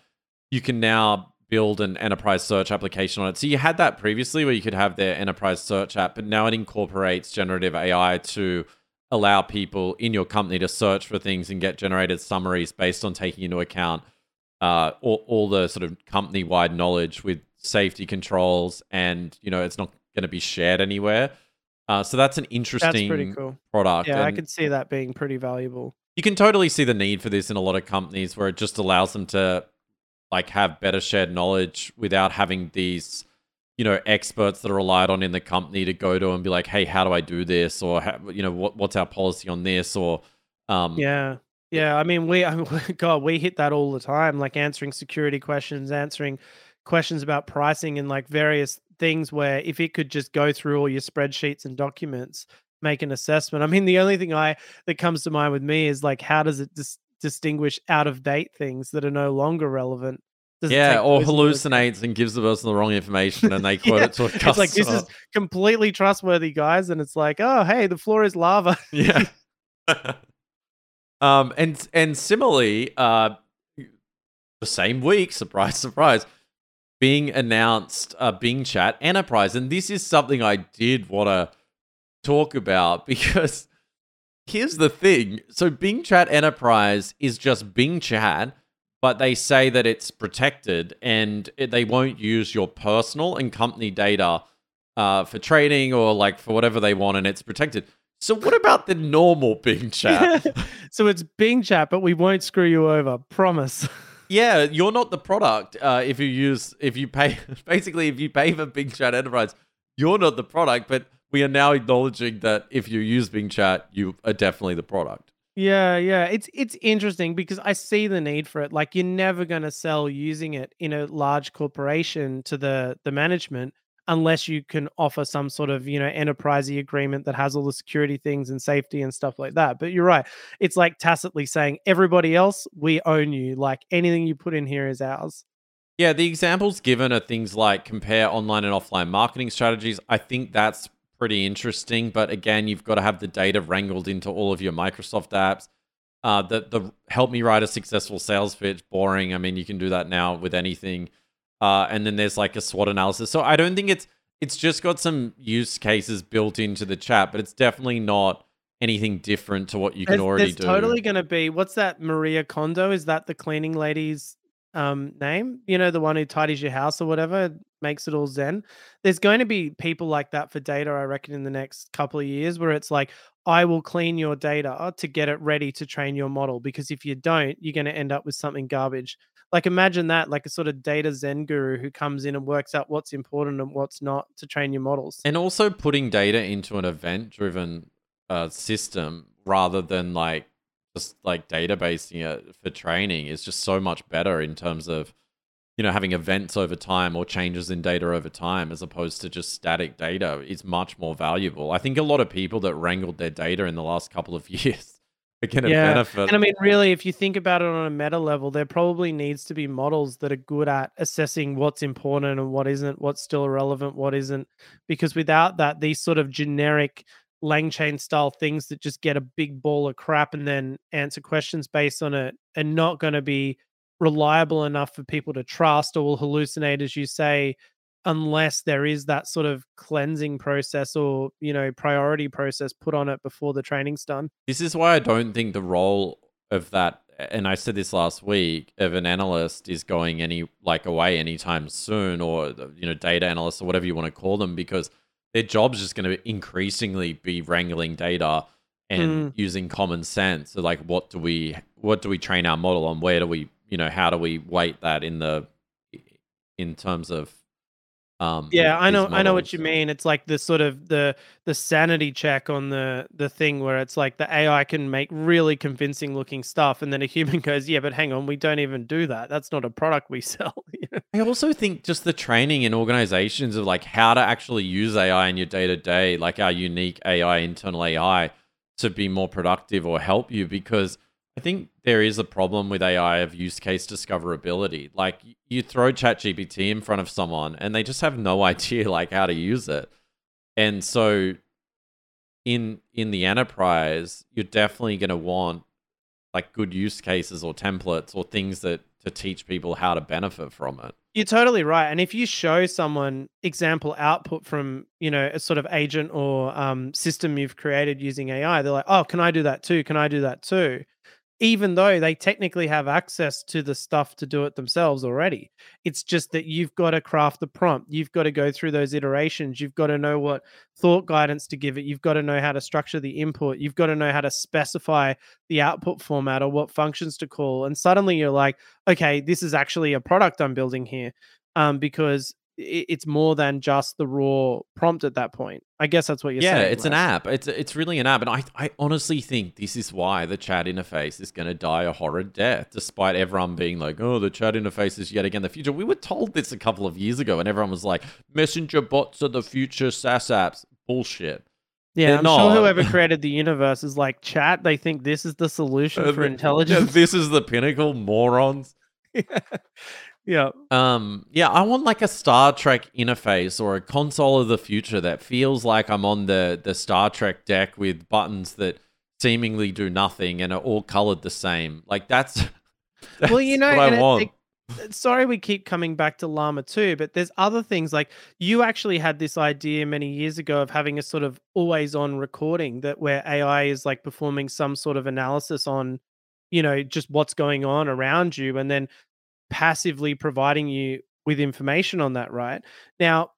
you can now build an enterprise search application on it. So you had that previously where you could have their enterprise search app, but now it incorporates generative AI to allow people in your company to search for things and get generated summaries based on taking into account uh, all, all the sort of company wide knowledge with safety controls and you know it's not going to be shared anywhere uh, so that's an interesting that's pretty cool. product yeah and i could see that being pretty valuable you can totally see the need for this in a lot of companies where it just allows them to like have better shared knowledge without having these you know experts that are relied on in the company to go to and be like hey how do i do this? or you know what, what's our policy on this? or um yeah. yeah i mean we god we hit that all the time like answering security questions answering questions about pricing and like various things where if it could just go through all your spreadsheets and documents make an assessment i mean the only thing i that comes to mind with me is like how does it dis- distinguish out of date things that are no longer relevant yeah, or hallucinates and gives the person the wrong information, and they quote yeah. it to a customer. It's like this is completely trustworthy, guys, and it's like, oh, hey, the floor is lava. yeah. um, and and similarly, uh, the same week, surprise, surprise, being announced, uh, Bing Chat Enterprise, and this is something I did want to talk about because here's the thing: so Bing Chat Enterprise is just Bing Chat but they say that it's protected and they won't use your personal and company data uh, for trading or like for whatever they want, and it's protected. So what about the normal Bing chat? so it's Bing chat, but we won't screw you over. Promise. Yeah, you're not the product. Uh, if you use, if you pay, basically, if you pay for Bing Chat Enterprise, you're not the product. But we are now acknowledging that if you use Bing Chat, you are definitely the product. Yeah, yeah. It's it's interesting because I see the need for it. Like you're never going to sell using it in a large corporation to the the management unless you can offer some sort of, you know, enterprisey agreement that has all the security things and safety and stuff like that. But you're right. It's like tacitly saying everybody else, we own you. Like anything you put in here is ours. Yeah, the examples given are things like compare online and offline marketing strategies. I think that's pretty interesting. But again, you've got to have the data wrangled into all of your Microsoft apps. Uh, the the help me write a successful sales pitch boring. I mean, you can do that now with anything. Uh, and then there's like a SWOT analysis. So I don't think it's it's just got some use cases built into the chat, but it's definitely not anything different to what you can there's, already there's do. Totally going to be. What's that? Maria Kondo is that the cleaning lady's um name? You know, the one who tidies your house or whatever makes it all zen. There's going to be people like that for data, I reckon, in the next couple of years, where it's like, I will clean your data to get it ready to train your model. Because if you don't, you're going to end up with something garbage. Like, imagine that, like a sort of data zen guru who comes in and works out what's important and what's not to train your models. And also putting data into an event driven uh, system rather than like just like databasing it for training is just so much better in terms of you know, having events over time or changes in data over time as opposed to just static data is much more valuable. I think a lot of people that wrangled their data in the last couple of years are going to yeah. benefit. And I mean, really, if you think about it on a meta level, there probably needs to be models that are good at assessing what's important and what isn't, what's still relevant, what isn't. Because without that, these sort of generic LangChain style things that just get a big ball of crap and then answer questions based on it and not going to be reliable enough for people to trust or will hallucinate, as you say, unless there is that sort of cleansing process or, you know, priority process put on it before the training's done. This is why I don't think the role of that and I said this last week of an analyst is going any like away anytime soon or you know data analyst or whatever you want to call them because their job's just going to increasingly be wrangling data and mm. using common sense. So like, what do we what do we train our model on? Where do we you know how do we weight that in the in terms of um, yeah, I know, I know what you mean. It's like the sort of the the sanity check on the the thing where it's like the AI can make really convincing looking stuff, and then a human goes, "Yeah, but hang on, we don't even do that. That's not a product we sell." I also think just the training in organizations of like how to actually use AI in your day to day, like our unique AI, internal AI, to be more productive or help you, because I think there is a problem with AI of use case discoverability. Like you throw ChatGPT in front of someone and they just have no idea like how to use it. And so in in the enterprise, you're definitely going to want like good use cases or templates or things that to teach people how to benefit from it. You're totally right. And if you show someone example output from, you know, a sort of agent or um, system you've created using AI, they're like, oh, can I do that too? Can I do that too? Even though they technically have access to the stuff to do it themselves already. It's just that you've got to craft the prompt. You've got to go through those iterations. You've got to know what thought guidance to give it. You've got to know how to structure the input. You've got to know how to specify the output format or what functions to call. And suddenly you're like, okay, this is actually a product I'm building here. Um, because it's more than just the raw prompt at that point. I guess that's what you're yeah, saying. Yeah, it's right? an app. It's it's really an app, and I I honestly think this is why the chat interface is going to die a horrid death, despite everyone being like, "Oh, the chat interface is yet again the future." We were told this a couple of years ago, and everyone was like, "Messenger bots are the future SaaS apps." Bullshit. Yeah, They're I'm not. sure whoever created the universe is like chat. They think this is the solution uh, for intelligence. This is the pinnacle, morons. Yeah. Um yeah, I want like a Star Trek interface or a console of the future that feels like I'm on the the Star Trek deck with buttons that seemingly do nothing and are all colored the same. Like that's, that's well, you know, what I want. It, it, sorry we keep coming back to Llama 2, but there's other things like you actually had this idea many years ago of having a sort of always on recording that where AI is like performing some sort of analysis on you know just what's going on around you and then passively providing you with information on that, right? Now,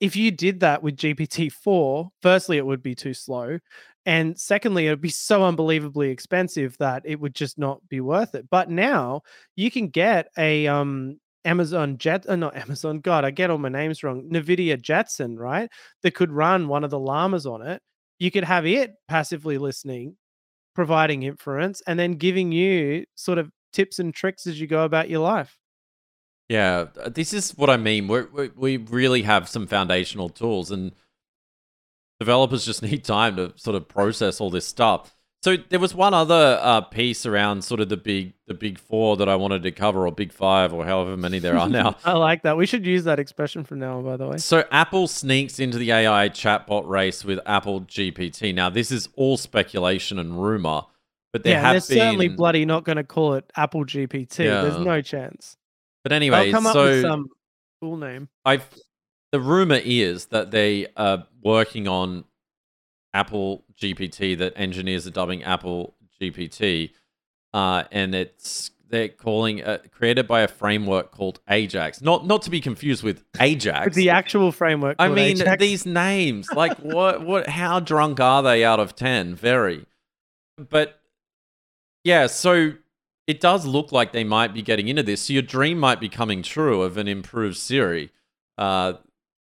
if you did that with GPT-4, firstly, it would be too slow. And secondly, it would be so unbelievably expensive that it would just not be worth it. But now you can get a um, Amazon Jet, uh, not Amazon, God, I get all my names wrong. NVIDIA Jetson, right? That could run one of the llamas on it. You could have it passively listening, providing inference, and then giving you sort of tips and tricks as you go about your life. Yeah, uh, this is what I mean. We're, we we really have some foundational tools, and developers just need time to sort of process all this stuff. So there was one other uh, piece around sort of the big the big four that I wanted to cover, or big five, or however many there are now. I like that. We should use that expression from now on, by the way. So Apple sneaks into the AI chatbot race with Apple GPT. Now this is all speculation and rumor, but there yeah, have they're been... certainly bloody not going to call it Apple GPT. Yeah. There's no chance. But anyway, They'll come up with some cool name. I the rumor is that they are working on Apple GPT that engineers are dubbing Apple GPT, uh, and it's they're calling uh, created by a framework called Ajax. Not not to be confused with Ajax. the actual framework. I mean Ajax. these names. Like what what? How drunk are they out of ten? Very. But yeah, so it does look like they might be getting into this. So your dream might be coming true of an improved Siri. Uh,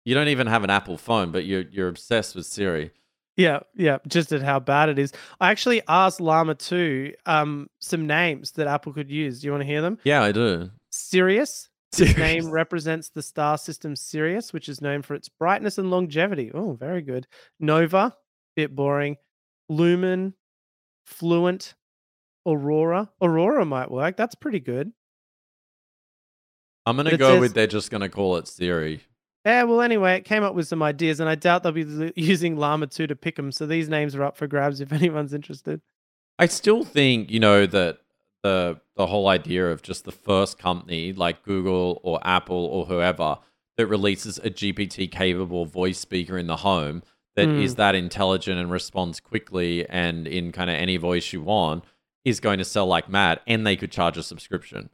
you don't even have an Apple phone, but you're you're obsessed with Siri. Yeah, yeah, just at how bad it is. I actually asked Llama 2 um, some names that Apple could use. Do you want to hear them? Yeah, I do. Sirius. This name represents the star system Sirius, which is known for its brightness and longevity. Oh, very good. Nova, bit boring. Lumen, Fluent, Aurora. Aurora might work. That's pretty good. I'm gonna go says, with they're just gonna call it Siri. Yeah, well, anyway, it came up with some ideas, and I doubt they'll be using Llama 2 to pick them. So these names are up for grabs if anyone's interested. I still think, you know, that the the whole idea of just the first company like Google or Apple or whoever that releases a GPT capable voice speaker in the home that is Mm. that intelligent and responds quickly and in kind of any voice you want is going to sell like mad and they could charge a subscription.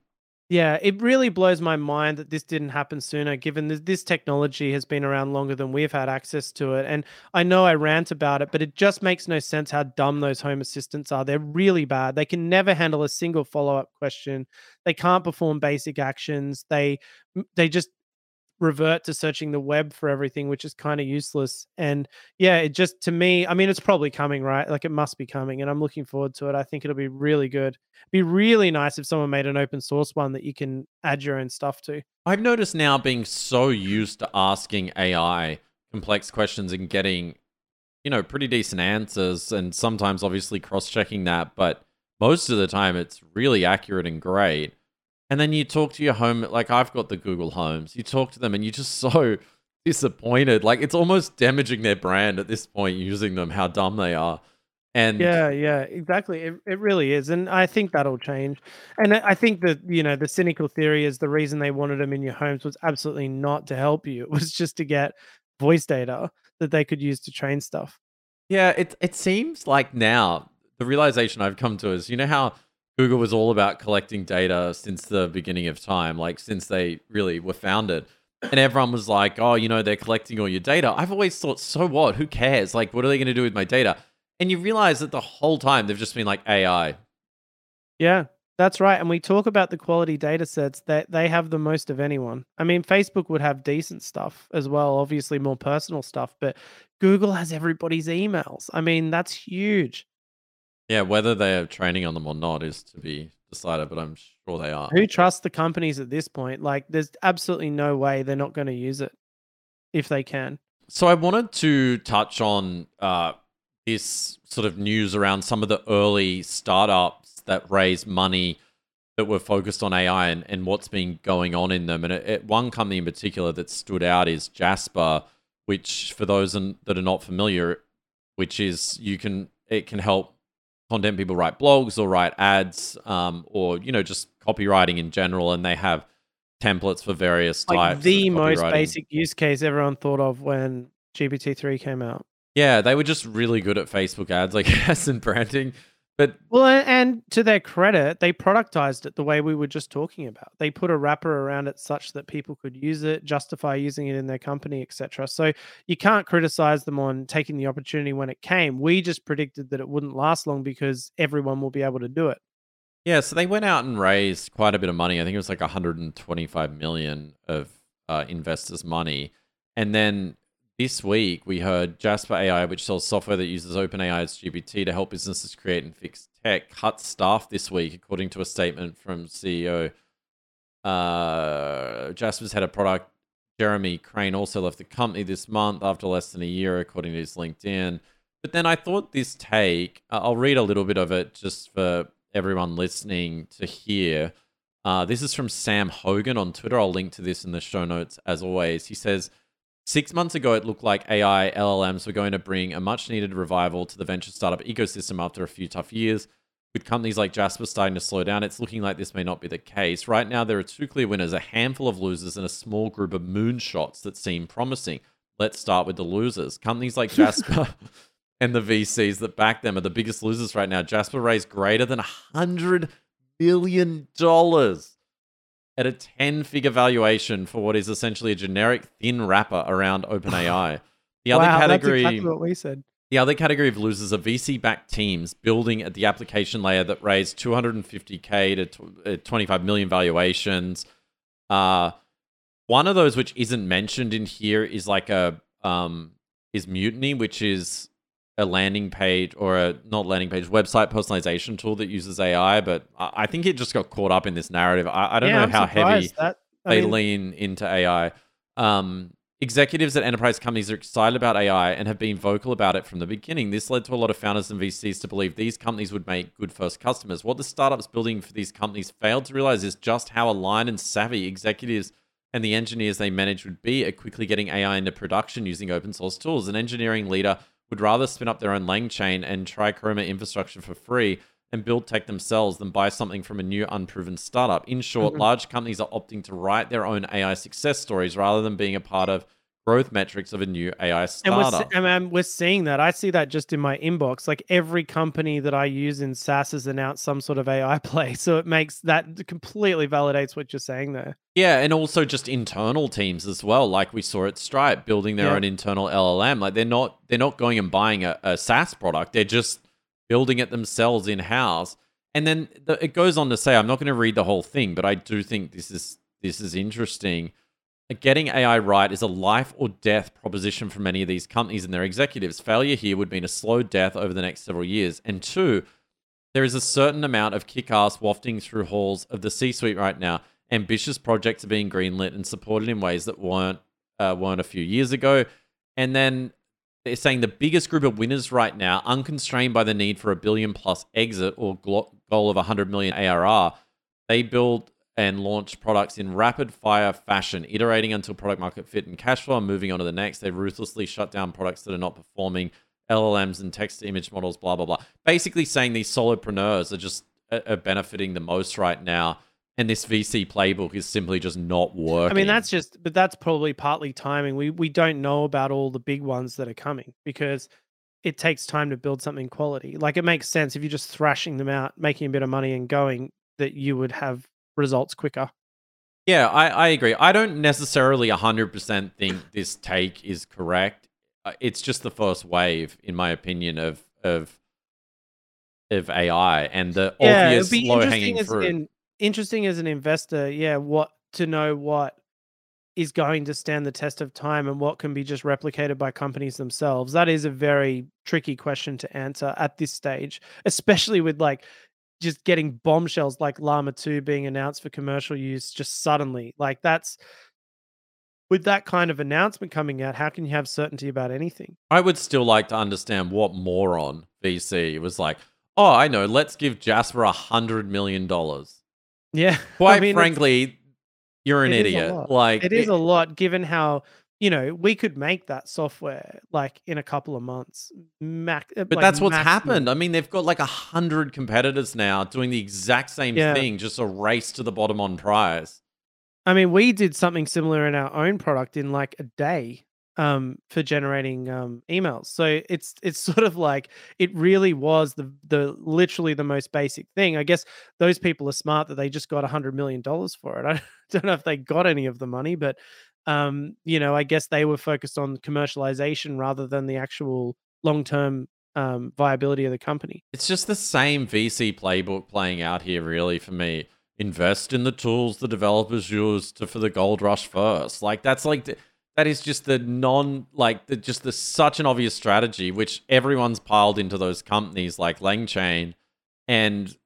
Yeah, it really blows my mind that this didn't happen sooner, given that this technology has been around longer than we've had access to it. And I know I rant about it, but it just makes no sense how dumb those home assistants are. They're really bad. They can never handle a single follow-up question. They can't perform basic actions. They they just revert to searching the web for everything, which is kind of useless. And yeah, it just to me, I mean, it's probably coming, right? Like it must be coming, and I'm looking forward to it. I think it'll be really good. Be really nice if someone made an open source one that you can add your own stuff to. I've noticed now being so used to asking AI complex questions and getting, you know, pretty decent answers, and sometimes obviously cross checking that, but most of the time it's really accurate and great. And then you talk to your home, like I've got the Google Homes, you talk to them and you're just so disappointed. Like it's almost damaging their brand at this point using them, how dumb they are. And Yeah, yeah, exactly. It it really is, and I think that'll change. And I think that you know the cynical theory is the reason they wanted them in your homes was absolutely not to help you. It was just to get voice data that they could use to train stuff. Yeah, it it seems like now the realization I've come to is you know how Google was all about collecting data since the beginning of time, like since they really were founded. And everyone was like, "Oh, you know, they're collecting all your data." I've always thought, "So what? Who cares? Like what are they going to do with my data?" And you realize that the whole time they've just been like AI. Yeah, that's right. And we talk about the quality data sets that they have the most of anyone. I mean, Facebook would have decent stuff as well, obviously more personal stuff, but Google has everybody's emails. I mean, that's huge. Yeah, whether they are training on them or not is to be decided, but I'm sure they are. Who trusts the companies at this point? Like, there's absolutely no way they're not going to use it if they can. So I wanted to touch on uh, this sort of news around some of the early startups that raise money that were focused on AI and, and what's been going on in them. And it, it- one company in particular that stood out is Jasper, which for those in, that are not familiar, which is you can it can help content people write blogs or write ads um, or you know just copywriting in general, and they have templates for various Like types. the most basic use case everyone thought of when GPT-3 came out. Yeah, they were just really good at Facebook ads, I guess, and branding. But Well, and to their credit, they productized it the way we were just talking about. They put a wrapper around it such that people could use it, justify using it in their company, etc. So you can't criticize them on taking the opportunity when it came. We just predicted that it wouldn't last long because everyone will be able to do it. yeah, so they went out and raised quite a bit of money. I think it was like 125 million of uh, investors' money. And then this week we heard Jasper AI, which sells software that uses OpenAI's GPT to help businesses create and fix tech, cut staff this week, according to a statement from CEO. Uh, Jasper's head of product, Jeremy Crane, also left the company this month after less than a year, according to his LinkedIn. But then I thought this take, I'll read a little bit of it just for everyone listening to hear. Uh, this is from Sam Hogan on Twitter. I'll link to this in the show notes as always. He says, Six months ago, it looked like AI LLMs were going to bring a much needed revival to the venture startup ecosystem after a few tough years. With companies like Jasper starting to slow down, it's looking like this may not be the case. Right now, there are two clear winners, a handful of losers, and a small group of moonshots that seem promising. Let's start with the losers. Companies like Jasper and the VCs that back them are the biggest losers right now. Jasper raised greater than $100 billion at a 10 figure valuation for what is essentially a generic thin wrapper around OpenAI. The other wow, category that's exactly what we said. the other category of losers are VC backed teams building at the application layer that raised 250k to uh, 25 million valuations. Uh, one of those which isn't mentioned in here is like a um, is Mutiny, which is a landing page or a not landing page website personalization tool that uses AI. But I, think it just got caught up in this narrative. I, I don't yeah, know I'm how heavy That, they mean, lean into AI. Um, executives at enterprise companies are excited about AI and have been vocal about it from the beginning. This led to a lot of founders and VCs to believe these companies would make good first customers. What the startups building for these companies failed to realize is just how aligned and savvy executives and the engineers they manage would be at quickly getting AI into production using open source tools. An engineering leader would rather spin up their own LangChain and try Chroma infrastructure for free and build tech themselves than buy something from a new unproven startup. In short, Mhm. large companies are opting to write their own AI success stories rather than being a part of growth metrics of a new AI And we're, startup. and, we're seeing that. I see that just in my inbox. Like every company that I use in SaaS has announced some sort of AI play. So it makes that completely validates what you're saying there. Yeah, and also just internal teams as well, like we saw at Stripe building their Yeah. own internal LLM. Like they're not they're not going and buying a, a SaaS product; they're just building it themselves in house. And then the, it goes on to say, I'm not going to read the whole thing, but I do think this is this is interesting. Getting AI right is a life or death proposition for many of these companies and their executives. Failure here would mean a slow death over the next several years. And two, there is a certain amount of kick ass wafting through halls of the C suite right now. Ambitious projects are being greenlit and supported in ways that weren't uh, weren't a few years ago. And then they're saying the biggest group of winners right now, unconstrained by the need for a billion plus exit or goal of 100 million ARR, they build and launch products in rapid fire fashion, iterating until product market fit and cash flow and moving on to the next. They ruthlessly shut down products that are not performing, LLMs and text to image models, blah, blah, blah. Basically saying these solopreneurs are just are are benefiting the most right now. And this VC playbook is simply just not working. I mean, that's just, but that's probably partly timing. We we don't know about all the big ones that are coming because it takes time to build something quality. Like it makes sense if you're just thrashing them out, making a bit of money and going, that you would have results quicker. Yeah, I, I agree. I don't necessarily 100% think this take is correct. Uh, It's just the first wave, in my opinion, of of of AI and the Yeah, obvious low hanging fruit. an interesting as an investor. Yeah, what to know what is going to stand the test of time and what can be just replicated by companies themselves. That is a very tricky question to answer at this stage, especially with like just getting bombshells like Llama 2 being announced for commercial use just suddenly. Like that's with that kind of announcement coming out, how can you have certainty about anything? I would still like to understand what moron VC was like. Oh, I know. Let's give Jasper a hundred million dollars. Yeah. Quite I mean, frankly, you're an it idiot. Like it is a lot given how you know we could make that software like in a couple of months mac uh, But like, that's what's maximum. happened. I mean, they've got like a hundred competitors now doing the exact same Yeah. thing, just a race to the bottom on price. i mean we did something similar in our own product in like a day um for generating um emails so it's it's sort of like it really was the the literally the most basic thing i guess those people are smart that they just got a hundred million dollars for it i don't know if they got any of the money but um you know i guess they were focused on commercialization rather than the actual long-term um viability of the company It's just the same VC playbook playing out here, really, for me. Invest in the tools the developers use to for the gold rush first. Like that's like that is just the non like the just the such an obvious strategy, which everyone's piled into those companies like LangChain, and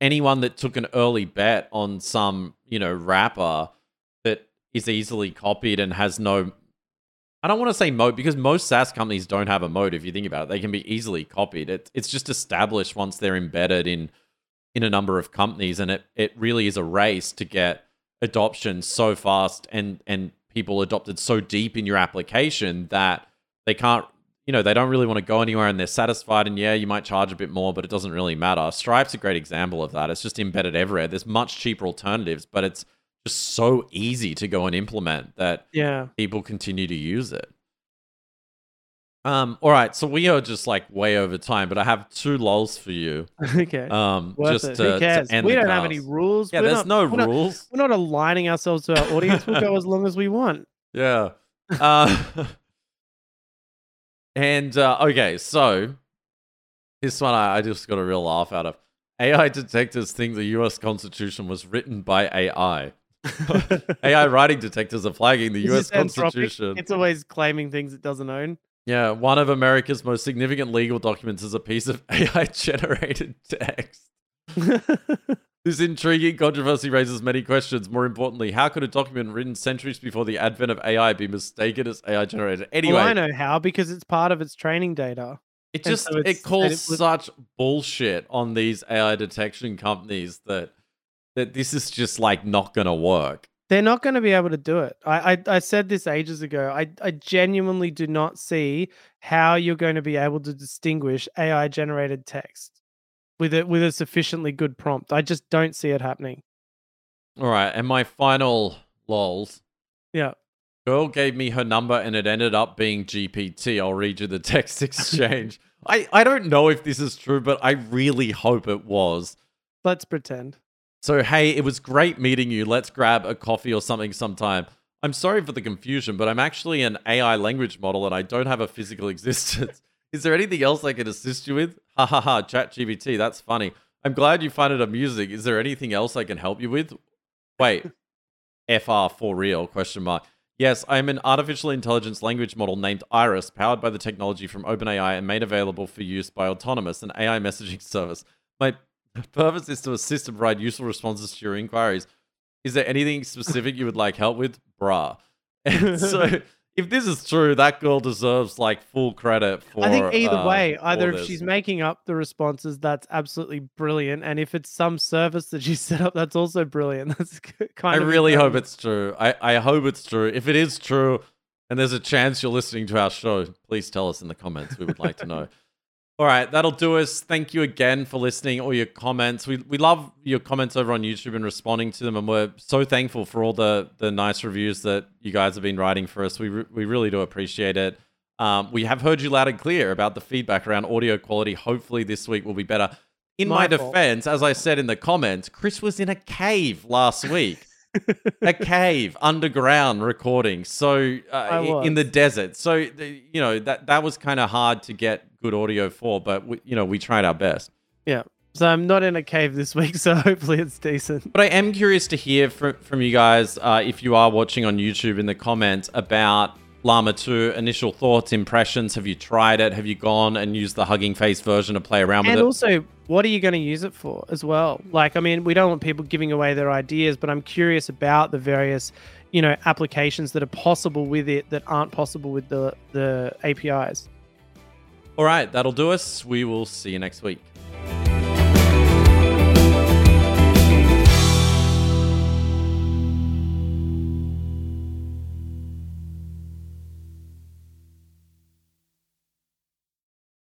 anyone that took an early bet on some you know wrapper that is easily copied and has no I don't want to say moat because most SaaS companies don't have a moat. If you think about it, they can be easily copied. It, it's just established once they're embedded in in a number of companies, and it it really is a race to get adoption so fast and and people adopted so deep in your application that they can't. You know, they don't really want to go anywhere and they're satisfied. And yeah, you might charge a bit more, but it doesn't really matter. Stripe's a great example of that. It's just embedded everywhere. There's much cheaper alternatives, but it's just so easy to go and implement that yeah people continue to use it. Um, all right, so we are just like way over time, but I have two lols for you. okay Um, Worth just it. to, Who to cares? end we the don't have any rules. Yeah, We're there's not- no we're not- rules. we're not aligning ourselves to our audience. We'll go as long as we want. Yeah. Uh, and uh, okay, so this one I, I just got a real laugh out of. AI detectors think the U.S. Constitution was written by AI. AI writing detectors are flagging the Is U.S. Anthropic? Constitution. It's always claiming things it doesn't own. Yeah, one of America's most significant legal documents is a piece of AI generated text. This intriguing controversy raises many questions. More importantly, how could a document written centuries before the advent of AI be mistaken as AI generated? Anyway, well, I know how because it's part of its training data. it just so it calls it was- such bullshit on these AI detection companies that that this is just like not gonna work. They're not going to be able to do it. I, I I said this ages ago. I I genuinely do not see how you're going to be able to distinguish AI generated text with it with a sufficiently good prompt. I just don't see it happening. All right, and my final lols. Yeah. Girl gave me her number and it ended up being GPT. I'll read you the text exchange. I, I don't know if this is true, but I really hope it was. Let's pretend. So, hey, it was great meeting you. Let's grab a coffee or something sometime. I'm sorry for the confusion, but I'm actually an AI language model and I don't have a physical existence. Is there anything else I can assist you with? Ha ha ha, ChatGPT, that's funny. I'm glad you find it amusing. Is there anything else I can help you with? Wait, FR for real? Question mark. Yes, I'm an artificial intelligence language model named Iris, powered by the technology from OpenAI and made available for use by Autonomous, an AI messaging service. My purpose is to assist and provide useful responses to your inquiries. Is there anything specific you would like help with? Bruh. And so, if this is true, that girl deserves like full credit for. I think either uh, way, either if she's making up the responses, that's absolutely brilliant, and if it's some service that she set up, that's also brilliant. That's kind of I of. really hope it's true. I, I hope it's true. If it is true, and there's a chance you're listening to our show, please tell us in the comments. We would like to know. All right, that'll do us. Thank you again for listening. All your comments. We we love your comments over on YouTube and responding to them, and we're so thankful for all the the nice reviews that you guys have been writing for us. We re- we really do appreciate it. Um, we have heard you loud and clear about the feedback around audio quality. Hopefully, this week will be better. In my, My defense, as I said in the comments, Chris was in a cave last week. A cave underground recording so uh, in the desert so you know that that was kind of hard to get good audio for but we, you know we tried our best Yeah. So I'm not in a cave this week, so hopefully it's decent. but i am curious to hear from, from you guys uh, if you are watching on youtube in the comments about llama 2 initial thoughts impressions have you tried it have you gone and used the hugging face version to play around with it? And also, what are you going to use it for as well? Like, I mean, we don't want people giving away their ideas, but I'm curious about the various, you know, applications that are possible with it that aren't possible with the the APIs. all right that'll do us we will see you next week